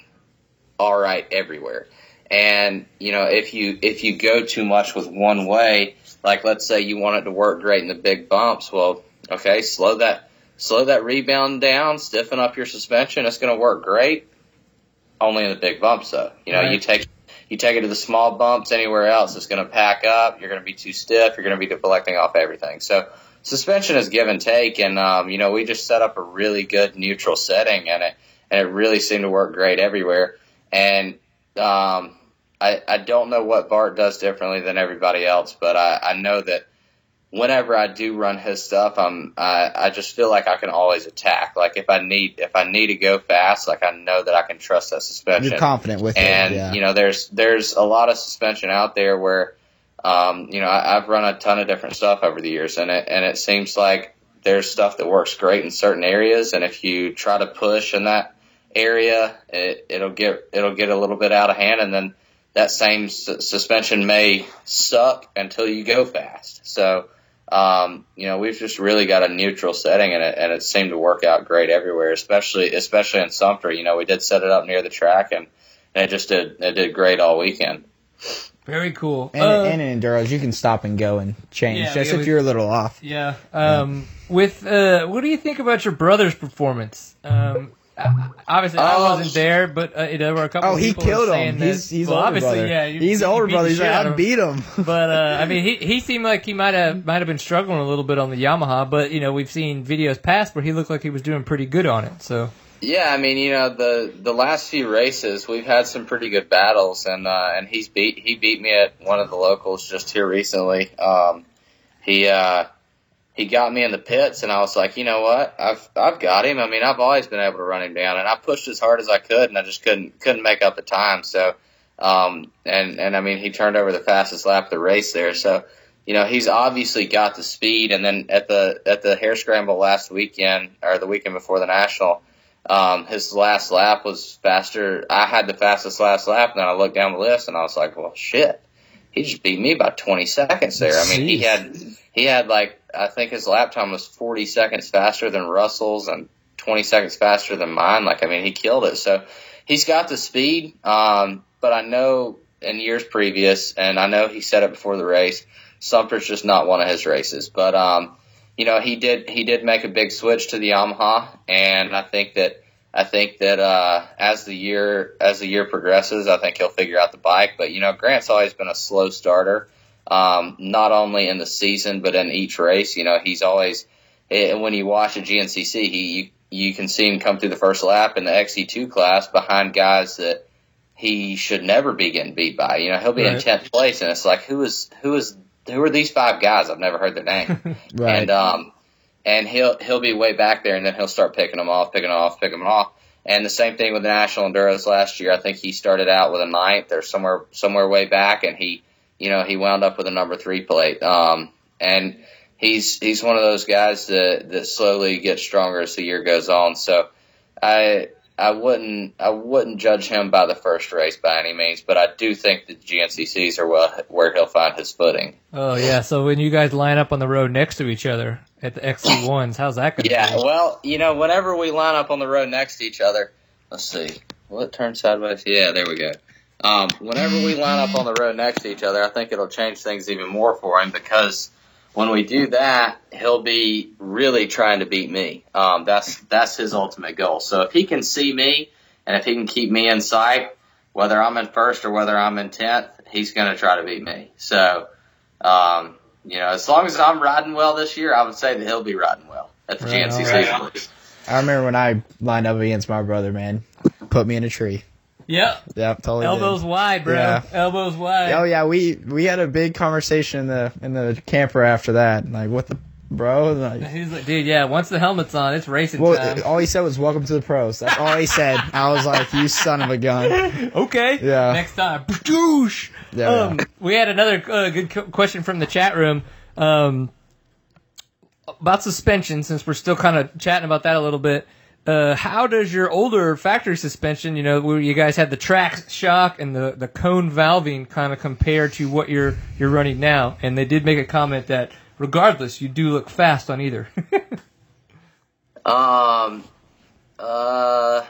all right everywhere. And, you know, if you, if you go too much with one way, like let's say you want it to work great in the big bumps, well, okay, slow that, slow that rebound down, stiffen up your suspension. It's going to work great. Only in the big bumps, though. You know, Right. you take you take it to the small bumps anywhere else, it's going to pack up. You're going to be too stiff. You're going to be deflecting off everything. So suspension is give and take, and um, you know, we just set up a really good neutral setting, and it and it really seemed to work great everywhere. And um, I I don't know what Bart does differently than everybody else, but I I know that whenever I do run his stuff, I'm I, I just feel like I can always attack. Like if I need if I need to go fast, like I know that I can trust that suspension. You're confident with and it. Yeah. you know, there's there's a lot of suspension out there where, um, you know, I, I've run a ton of different stuff over the years, and it and it seems like there's stuff that works great in certain areas, and if you try to push in that area, it, it'll get it'll get a little bit out of hand, and then that same su- suspension may suck until you go fast. So, um, you know, we've just really got a neutral setting, and it and it seemed to work out great everywhere, especially especially in Sumter. You know, we did set it up near the track, and, and it just did it did great all weekend. Very cool. and, Uh, and in enduros, you can stop and go and change Yeah, just yeah, if we- you're a little off. Yeah. Um, with uh, what do you think about your brother's performance? Um, obviously, I Um, wasn't there, but uh, there were a couple. Oh, he people who killed him. that- He's he's well, older obviously, brother. Yeah, you- he's you older beat brother. He's like, I beat him. But uh, I mean, he he seemed like he might have might have been struggling a little bit on the Yamaha, but you know we've seen videos past where he looked like he was doing pretty good on it. So Yeah, I mean, you know, the the last few races we've had some pretty good battles, and uh, and he's beat he beat me at one of the locals just here recently. Um, he uh, he got me in the pits, and I was like, you know what, I've I've got him. I mean, I've always been able to run him down, and I pushed as hard as I could, and I just couldn't couldn't make up the time. So, um, and and I mean, he turned over the fastest lap of the race there. So, you know, he's obviously got the speed. And then at the at the hair scramble last weekend or the weekend before the national. Um, his last lap was faster. I had the fastest last lap, and then I looked down the list, and I was like, "Well, shit, he just beat me by 20 seconds there." I mean, he had he had like I think his lap time was 40 seconds faster than Russell's and 20 seconds faster than mine. Like, I mean, he killed it. So he's got the speed, um, but I know in years previous, and I know he said it before the race, Sumter's just not one of his races. But um, you know, he did he did make a big switch to the Yamaha, and I think that I think that uh, as the year as the year progresses, I think he'll figure out the bike. But you know, Grant's always been a slow starter, um, not only in the season but in each race. You know, he's always eh, when you watch at GNCC, he you, you can see him come through the first lap in the XC2 class behind guys that he should never be getting beat by. You know, he'll be in tenth place, and it's like who is who is who are these five guys? I've never heard their name. Right. And um, and he'll he'll be way back there, and then he'll start picking them off, picking them off, picking them off. And the same thing with the national enduros last year. I think he started out with a ninth or somewhere somewhere way back, and he you know he wound up with a number three plate. Um, and he's he's one of those guys that that slowly gets stronger as the year goes on. So I I wouldn't I wouldn't judge him by the first race by any means, but I do think that GNCCs are well, where he'll find his footing. Oh yeah. So when you guys line up on the road next to each other at the XC ones, how's that going? Yeah. Well, you know, whenever we line up on the road next to each other, let's see. Will it turn sideways? Yeah, there we go. Um, whenever we line up on the road next to each other, I think it'll change things even more for him because when we do that, he'll be really trying to beat me. Um, that's that's his ultimate goal. So if he can see me and if he can keep me in sight, whether I'm in first or whether I'm in tenth, he's going to try to beat me. So, um, you know, as long as I'm riding well this year, I would say that he'll be riding well at the Right, GNCC. all I remember when I lined up against my brother, man. Put me in a tree. Yep. Yep, totally. did. Elbows wide, bro. Yeah. Elbows wide. Oh yeah, we we had a big conversation in the in the camper after that. Like, what the bro? Like, He's like, dude, yeah. Once the helmet's on, it's racing well, time. all he said was "Welcome to the pros." That's all he said. I was like, "You son of a gun." Okay. Yeah. Next time. Badoosh. Yeah, Um, yeah. we had another uh, good co- question from the chat room um, about suspension. Since we're still kind of chatting about that a little bit, uh, how does your older factory suspension, you know, where you guys had the track shock and the, the cone valving, kind of compare to what you're you're running now? And they did make a comment that regardless, you do look fast on either. Um, uh,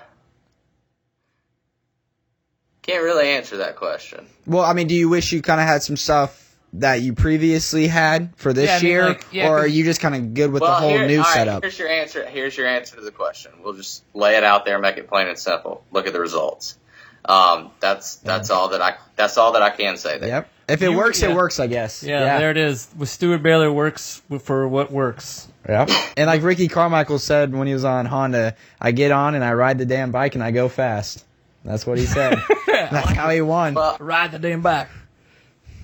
can't really answer that question. Well, I mean, do you wish you kind of had some stuff that you previously had for this Yeah, I mean, year, like, yeah, or are you just kind of good with the whole here- new all right, setup? Here's your answer. Here's your answer to the question. We'll just lay it out there, make it plain and simple. Look at the results. Um, that's that's all that I that's all that I can say there. Yep. If it You- works, yeah. it works, I guess. yeah, there it is. With Steward Baylor works for what works. Yep. And like Ricky Carmichael said when he was on Honda, I get on and I ride the damn bike and I go fast. That's what he said. That's how he won. Well, Ride the damn back.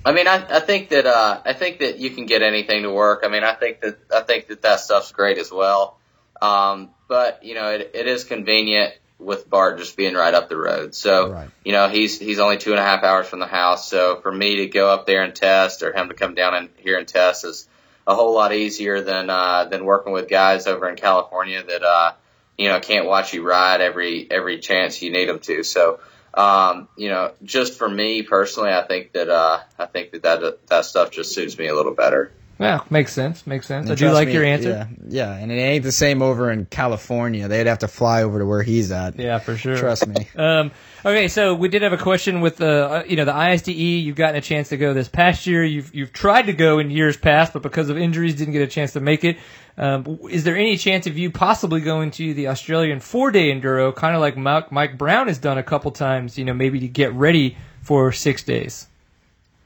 I mean, I, I think that uh, I think that you can get anything to work. I mean, I think that I think that that stuff's great as well. Um, but you know, it, it is convenient with Bart just being right up the road. So Right. you know, he's he's only two and a half hours from the house. So for me to go up there and test, or him to come down and here and test, is a whole lot easier than uh, than working with guys over in California that uh, you know can't watch you ride every every chance you need them to. So um, you know, just for me personally, I think that uh, I think that, that that stuff just suits me a little better. Yeah, makes sense. Makes sense. And I do trust like me, your answer. Yeah, yeah, and it ain't the same over in California. They'd have to fly over to where he's at. Yeah, for sure. Trust me. Um, okay, so we did have a question with the, uh, you know, the ISDE. You've gotten a chance to go this past year. You've you've tried to go in years past, but because of injuries, didn't get a chance to make it. Um, is there any chance of you possibly going to the Australian four day enduro, kind of like Mike, Mike Brown has done a couple times? You know, maybe to get ready for six days.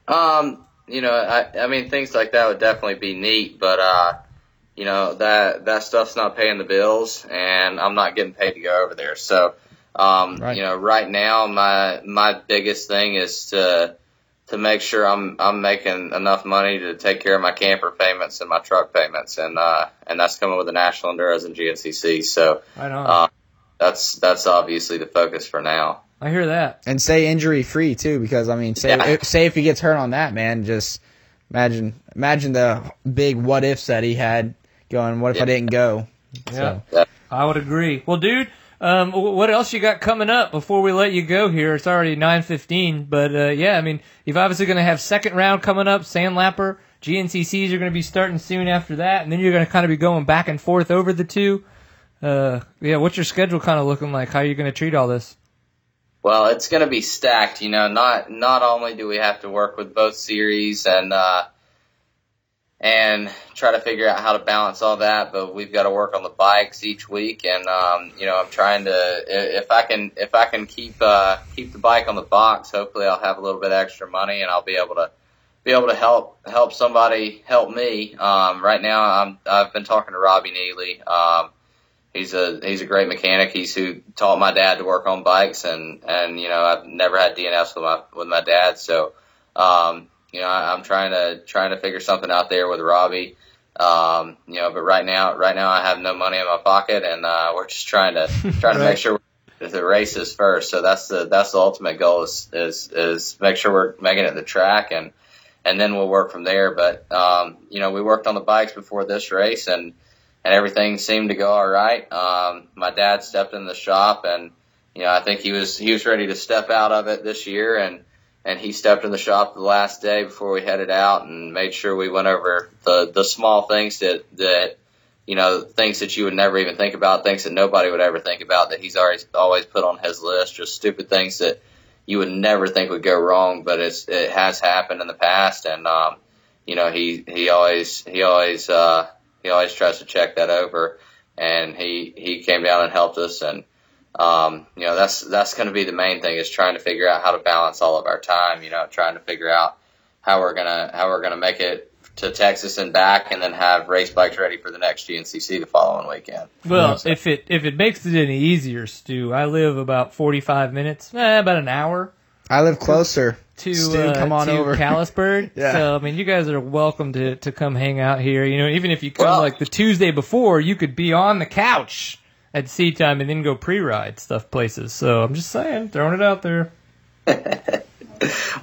Um, you know, I I mean things like that would definitely be neat, but uh, you know that that stuff's not paying the bills, and I'm not getting paid to go over there. So, um, Right. you know, right now my my biggest thing is to to make sure I'm I'm making enough money to take care of my camper payments and my truck payments, and uh, and that's coming with the National Enduros and GNCC. So I know. uh, that's that's obviously the focus for now. I hear that. And stay injury free too, because I mean, say Yeah. if, say if he gets hurt on that, man, just imagine imagine the big what ifs that he had going. What if I didn't go? Yeah. So, I would agree. Well, dude, um, what else you got coming up before we let you go here? It's already nine fifteen, but uh, yeah, I mean, you've obviously going to have second round coming up. Sandlapper, GNCCs are going to be starting soon after that, and then you're going to kind of be going back and forth over the two. Uh, yeah, what's your schedule kind of looking like? How are you going to treat all this? Well, it's going to be stacked. You know, not not only do we have to work with both series and uh, and try to figure out how to balance all that, but we've got to work on the bikes each week. And um, you know, I'm trying to if I can if I can keep uh, keep the bike on the box, hopefully I'll have a little bit extra money and I'll be able to be able to help help somebody help me. Um, right now, I'm I've been talking to Robbie Neely. Um, he's a he's a great mechanic. He's who taught my dad to work on bikes, and and you know I've never had DNS with my with my dad, so um, you know I, I'm trying to trying to figure something out there with Robbie. Um, you know, but right now, right now I have no money in my pocket, and uh, we're just trying to trying to make sure the race is first. So that's the that's the ultimate goal is is is make sure we're making it the track, and and then we'll work from there. But um, you know, we worked on the bikes before this race, and and everything seemed to go all right. Um, my dad stepped in the shop, and you know, I think he was he was ready to step out of it this year, and and he stepped in the shop the last day before we headed out and made sure we went over the the small things that that you know things that you would never even think about, things that nobody would ever think about that he's always always put on his list, just stupid things that you would never think would go wrong, but it's it has happened in the past, and um, you know he he always he always uh, he always tries to check that over, and he he came down and helped us and um, you know, that's that's going to be the main thing is trying to figure out how to balance all of our time. You know, trying to figure out how we're gonna how we're gonna make it to Texas and back, and then have race bikes ready for the next GNCC the following weekend. Well, if it if it makes it any easier, Stu, I live about forty five minutes, eh, about an hour I live closer. to Stu, uh, come on to over. Callisburg. Yeah. So I mean, you guys are welcome to to come hang out here. You know, even if you come Well- like the Tuesday before, you could be on the couch at seat time and then go pre ride stuff places. So I'm just saying, throwing it out there.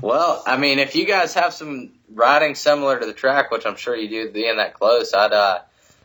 Well, I mean, if you guys have some riding similar to the track, which I'm sure you do, being that close, I'd uh,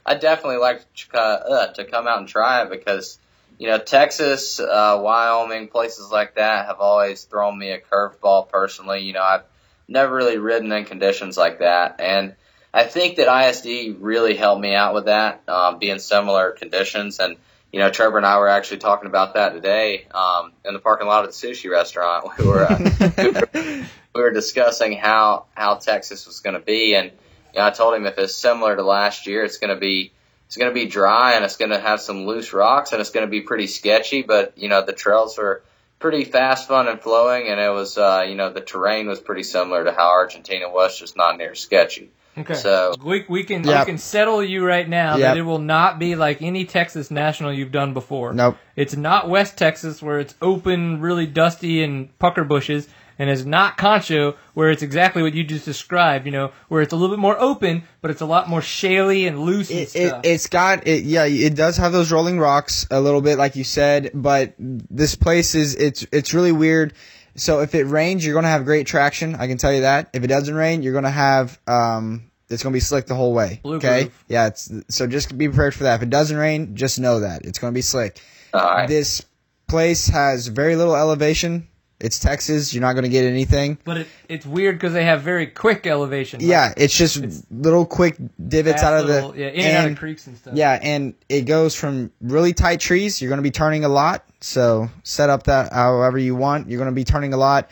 I'd definitely like to, uh, to come out and try it because you know Texas, uh, Wyoming, places like that have always thrown me a curveball personally. You know, I've never really ridden in conditions like that, and I think that ISD really helped me out with that, um, being similar conditions and. You know, Trevor and I were actually talking about that today um, in the parking lot of the sushi restaurant. We were uh, we were discussing how how Texas was going to be, and you know, I told him if it's similar to last year, it's going to be it's going to be dry and it's going to have some loose rocks and it's going to be pretty sketchy. But you know, the trails are pretty fast, fun, and flowing, and it was uh, you know the terrain was pretty similar to how Argentina was, just not near sketchy. Okay. So we, we can Yep. we can settle you right now Yep. that it will not be like any Texas National you've done before. Nope. It's not West Texas where it's open, really dusty and pucker bushes, and it's not Concho where it's exactly what you just described. You know, where it's a little bit more open, but it's a lot more shaly and loose and It, it, stuff. it's got it. Yeah, it does have those rolling rocks a little bit, like you said. But this place is it's it's really weird. So if it rains, you're gonna have great traction. I can tell you that. If it doesn't rain, you're gonna have um, it's gonna be slick the whole way. Blue okay. groove. Yeah. It's so just be prepared for that. If it doesn't rain, just know that it's gonna be slick. all right, This place has very little elevation. It's Texas. You're not gonna get anything. but it, it's weird because they have very quick elevation. like Yeah, it's just little quick divots out of the yeah, in and, out of creeks and stuff. Yeah, and it goes from really tight trees. You're going to be turning a lot, so set up that however you want. You're going to be turning a lot,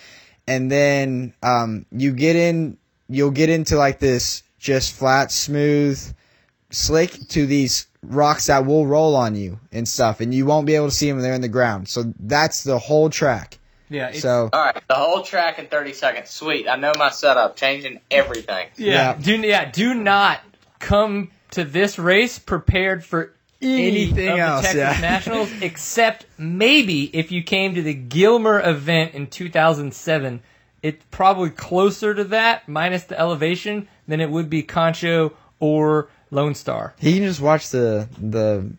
and then um, you get in. You'll get into like this just flat, smooth, slick to these rocks that will roll on you and stuff, and you won't be able to see them. They're in the ground. So that's the whole track. yeah. It's, So all right, the whole track in 30 seconds. Sweet, I know my setup, changing everything. Yeah, Yeah. do yeah, do not come to this race prepared for Anything of else, the Texas yeah. Nationals, except maybe if you came to the Gilmer event in 2007. It's probably closer to that, minus the elevation, than it would be Concho or Lone Star. he can just watch the the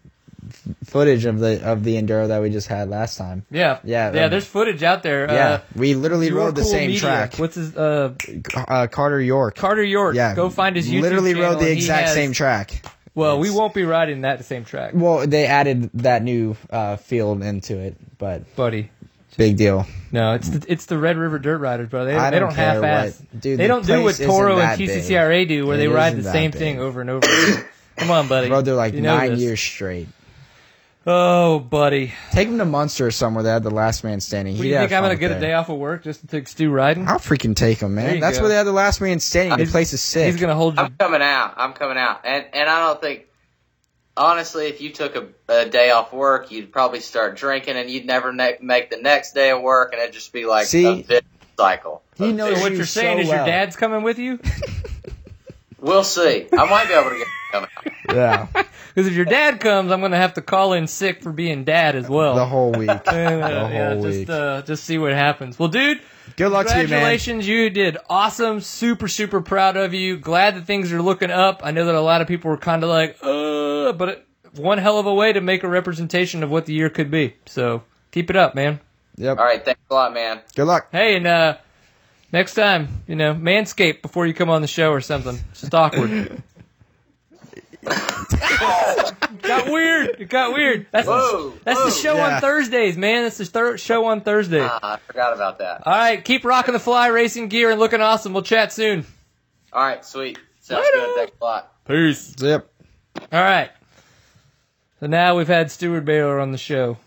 footage of the of the enduro that we just had last time. Yeah, Yeah, yeah. um, There's footage out there. Yeah, uh, we literally rode the Cool same Media. track. What's his uh, uh, Carter York. Carter York? Yeah, go find his YouTube Literally rode the exact has- same track. Well, we won't be riding that same track, Well, they added that new uh, field into it, but buddy. Big deal. No, it's the, it's the Red River Dirt Riders, bro. They, I they don't don't half-ass. what- dude, they the don't do what Toro and that big. TCCRA do, where It they ride the same big. thing over and over. Come on, buddy. Bro, they're like You nine this. years straight. Oh, buddy. Take him to Muenster or somewhere. They had the last man standing. What, you think I'm gonna get a day off of work just to take Stu riding? I'll freaking take him, man. That's go. where they had the last man standing. The place is sick. He's gonna hold you. I'm coming out. I'm coming out. And and I don't think honestly, if you took a, a day off work, you'd probably start drinking, and you'd never ne- make the next day of work, and it'd just be like See? a vicious cycle. He A knows So what you you're saying so is your dad's coming with you? We'll see. I might be able to get come out. yeah, Because if your dad comes, I'm gonna have to call in sick for being dad as well. the whole week. The yeah, whole just uh, just see what happens. Well, dude, Good luck to you, man. Congratulations, you did awesome. Super, super proud of you. Glad that things are looking up. I know that a lot of people were kind of like, uh, but it, one hell of a way to make a representation of what the year could be. So keep it up, man. Yep. All right, thanks a lot, man. Good luck. Hey, and uh, next time, you know, manscape before you come on the show or something. It's just awkward. it got weird. It got weird. That's Whoa, the, that's whoa. the show Yeah. on Thursdays, man. That's the third show on Thursday. Ah, I forgot about that. All right, keep rocking the fly racing gear and looking awesome. We'll chat soon. All right, sweet. Sounds Later. good. Thanks a lot. Peace. Yep. All right. So now we've had Steward Baylor on the show.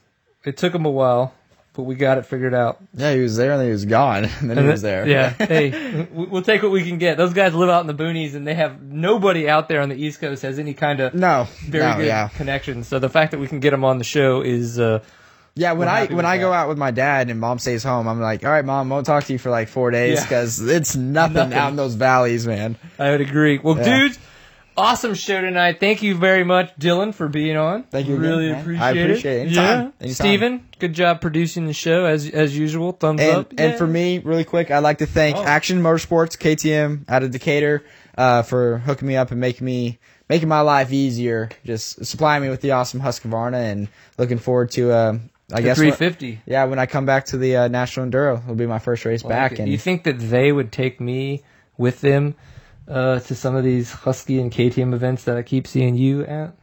It took him a while, but we got it figured out. Yeah, he was there and then he was gone. And then he was there. Yeah. hey, we- we'll take what we can get. Those guys live out in the boonies, and they have nobody out there on the East Coast has any kind of No. very no, good yeah. connection. So the fact that we can get them on the show is uh, Yeah, when I when I go out with my dad and mom stays home, I'm like, all right, mom, won't talk to you for like four days Yeah. because it's nothing, Nothing. out in those valleys, man. I would agree. Well, Yeah. dudes, awesome show tonight. Thank you very much, Dylan, for being on. Thank you again, Really man. appreciate I it. appreciate it. Anytime. Yeah. Anytime. Steven, good job producing the show as as usual. Thumbs And up. and Yeah. for me, really quick, I'd like to thank Oh. Action Motorsports KTM out of Decatur uh, for hooking me up and making me making my life easier, just supplying me with the awesome Husqvarna, and looking forward to uh, I The guess when- 350. yeah, when I come back to the uh, National Enduro, it'll be my first race back, and you think that they would take me with them uh, to some of these Husky and KTM events that I keep seeing you at?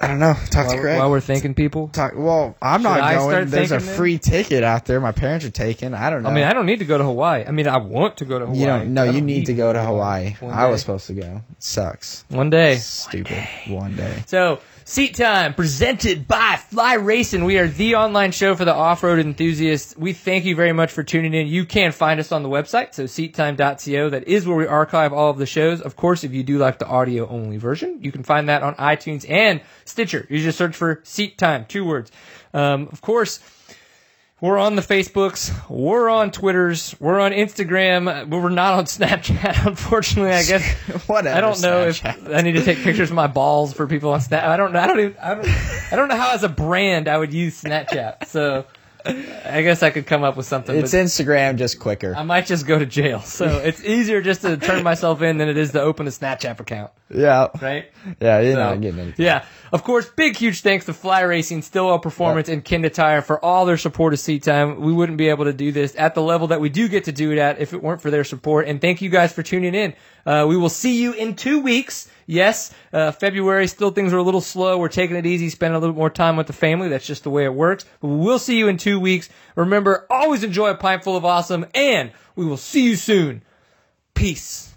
I don't know. Talk While, to Craig. while we're thinking people. Talk, well, I'm Should not I going. There's a free ticket out there. My parents are taking. I don't know. I mean, I don't need to go to Hawaii. I mean, I want to go to Hawaii. you don't. No, you don't need to go to Hawaii. One I was supposed to go. It sucks. One day. Stupid. One day. So, Seat Time, presented by Fly Racing. We are the online show for the off-road enthusiasts. We thank you very much for tuning in. You can find us on the website, so seattime.co. That is where we archive all of the shows. Of course, if you do like the audio-only version, you can find that on iTunes and Stitcher. You just search for Seat Time, two words. Um, of course, we're on the Facebooks. We're on Twitters. We're on Instagram. But we're not on Snapchat, unfortunately. I guess Whatever. I don't know Snapchat. if I need to take pictures of my balls for people on Snap. I don't know. I don't even. I don't. I don't know how as a brand I would use Snapchat. So I guess I could come up with something. It's Instagram, just quicker. I might just go to jail. So it's easier just to turn myself in than it is to open a Snapchat account, yeah. right? Yeah. You're So, not getting anything. Yeah. Of course, big huge thanks to Fly Racing, Stillwell Performance, and Kenda Tire for all their support of Seat Time. We wouldn't be able to do this at the level that we do get to do it at if it weren't for their support. And thank you guys for tuning in. Uh, we will see you in two weeks. Yes, uh, February, still things are a little slow. We're taking it easy, spending a little more time with the family. That's just the way it works. But we will see you in two weeks. Remember, always enjoy a pint full of awesome, and we will see you soon. Peace.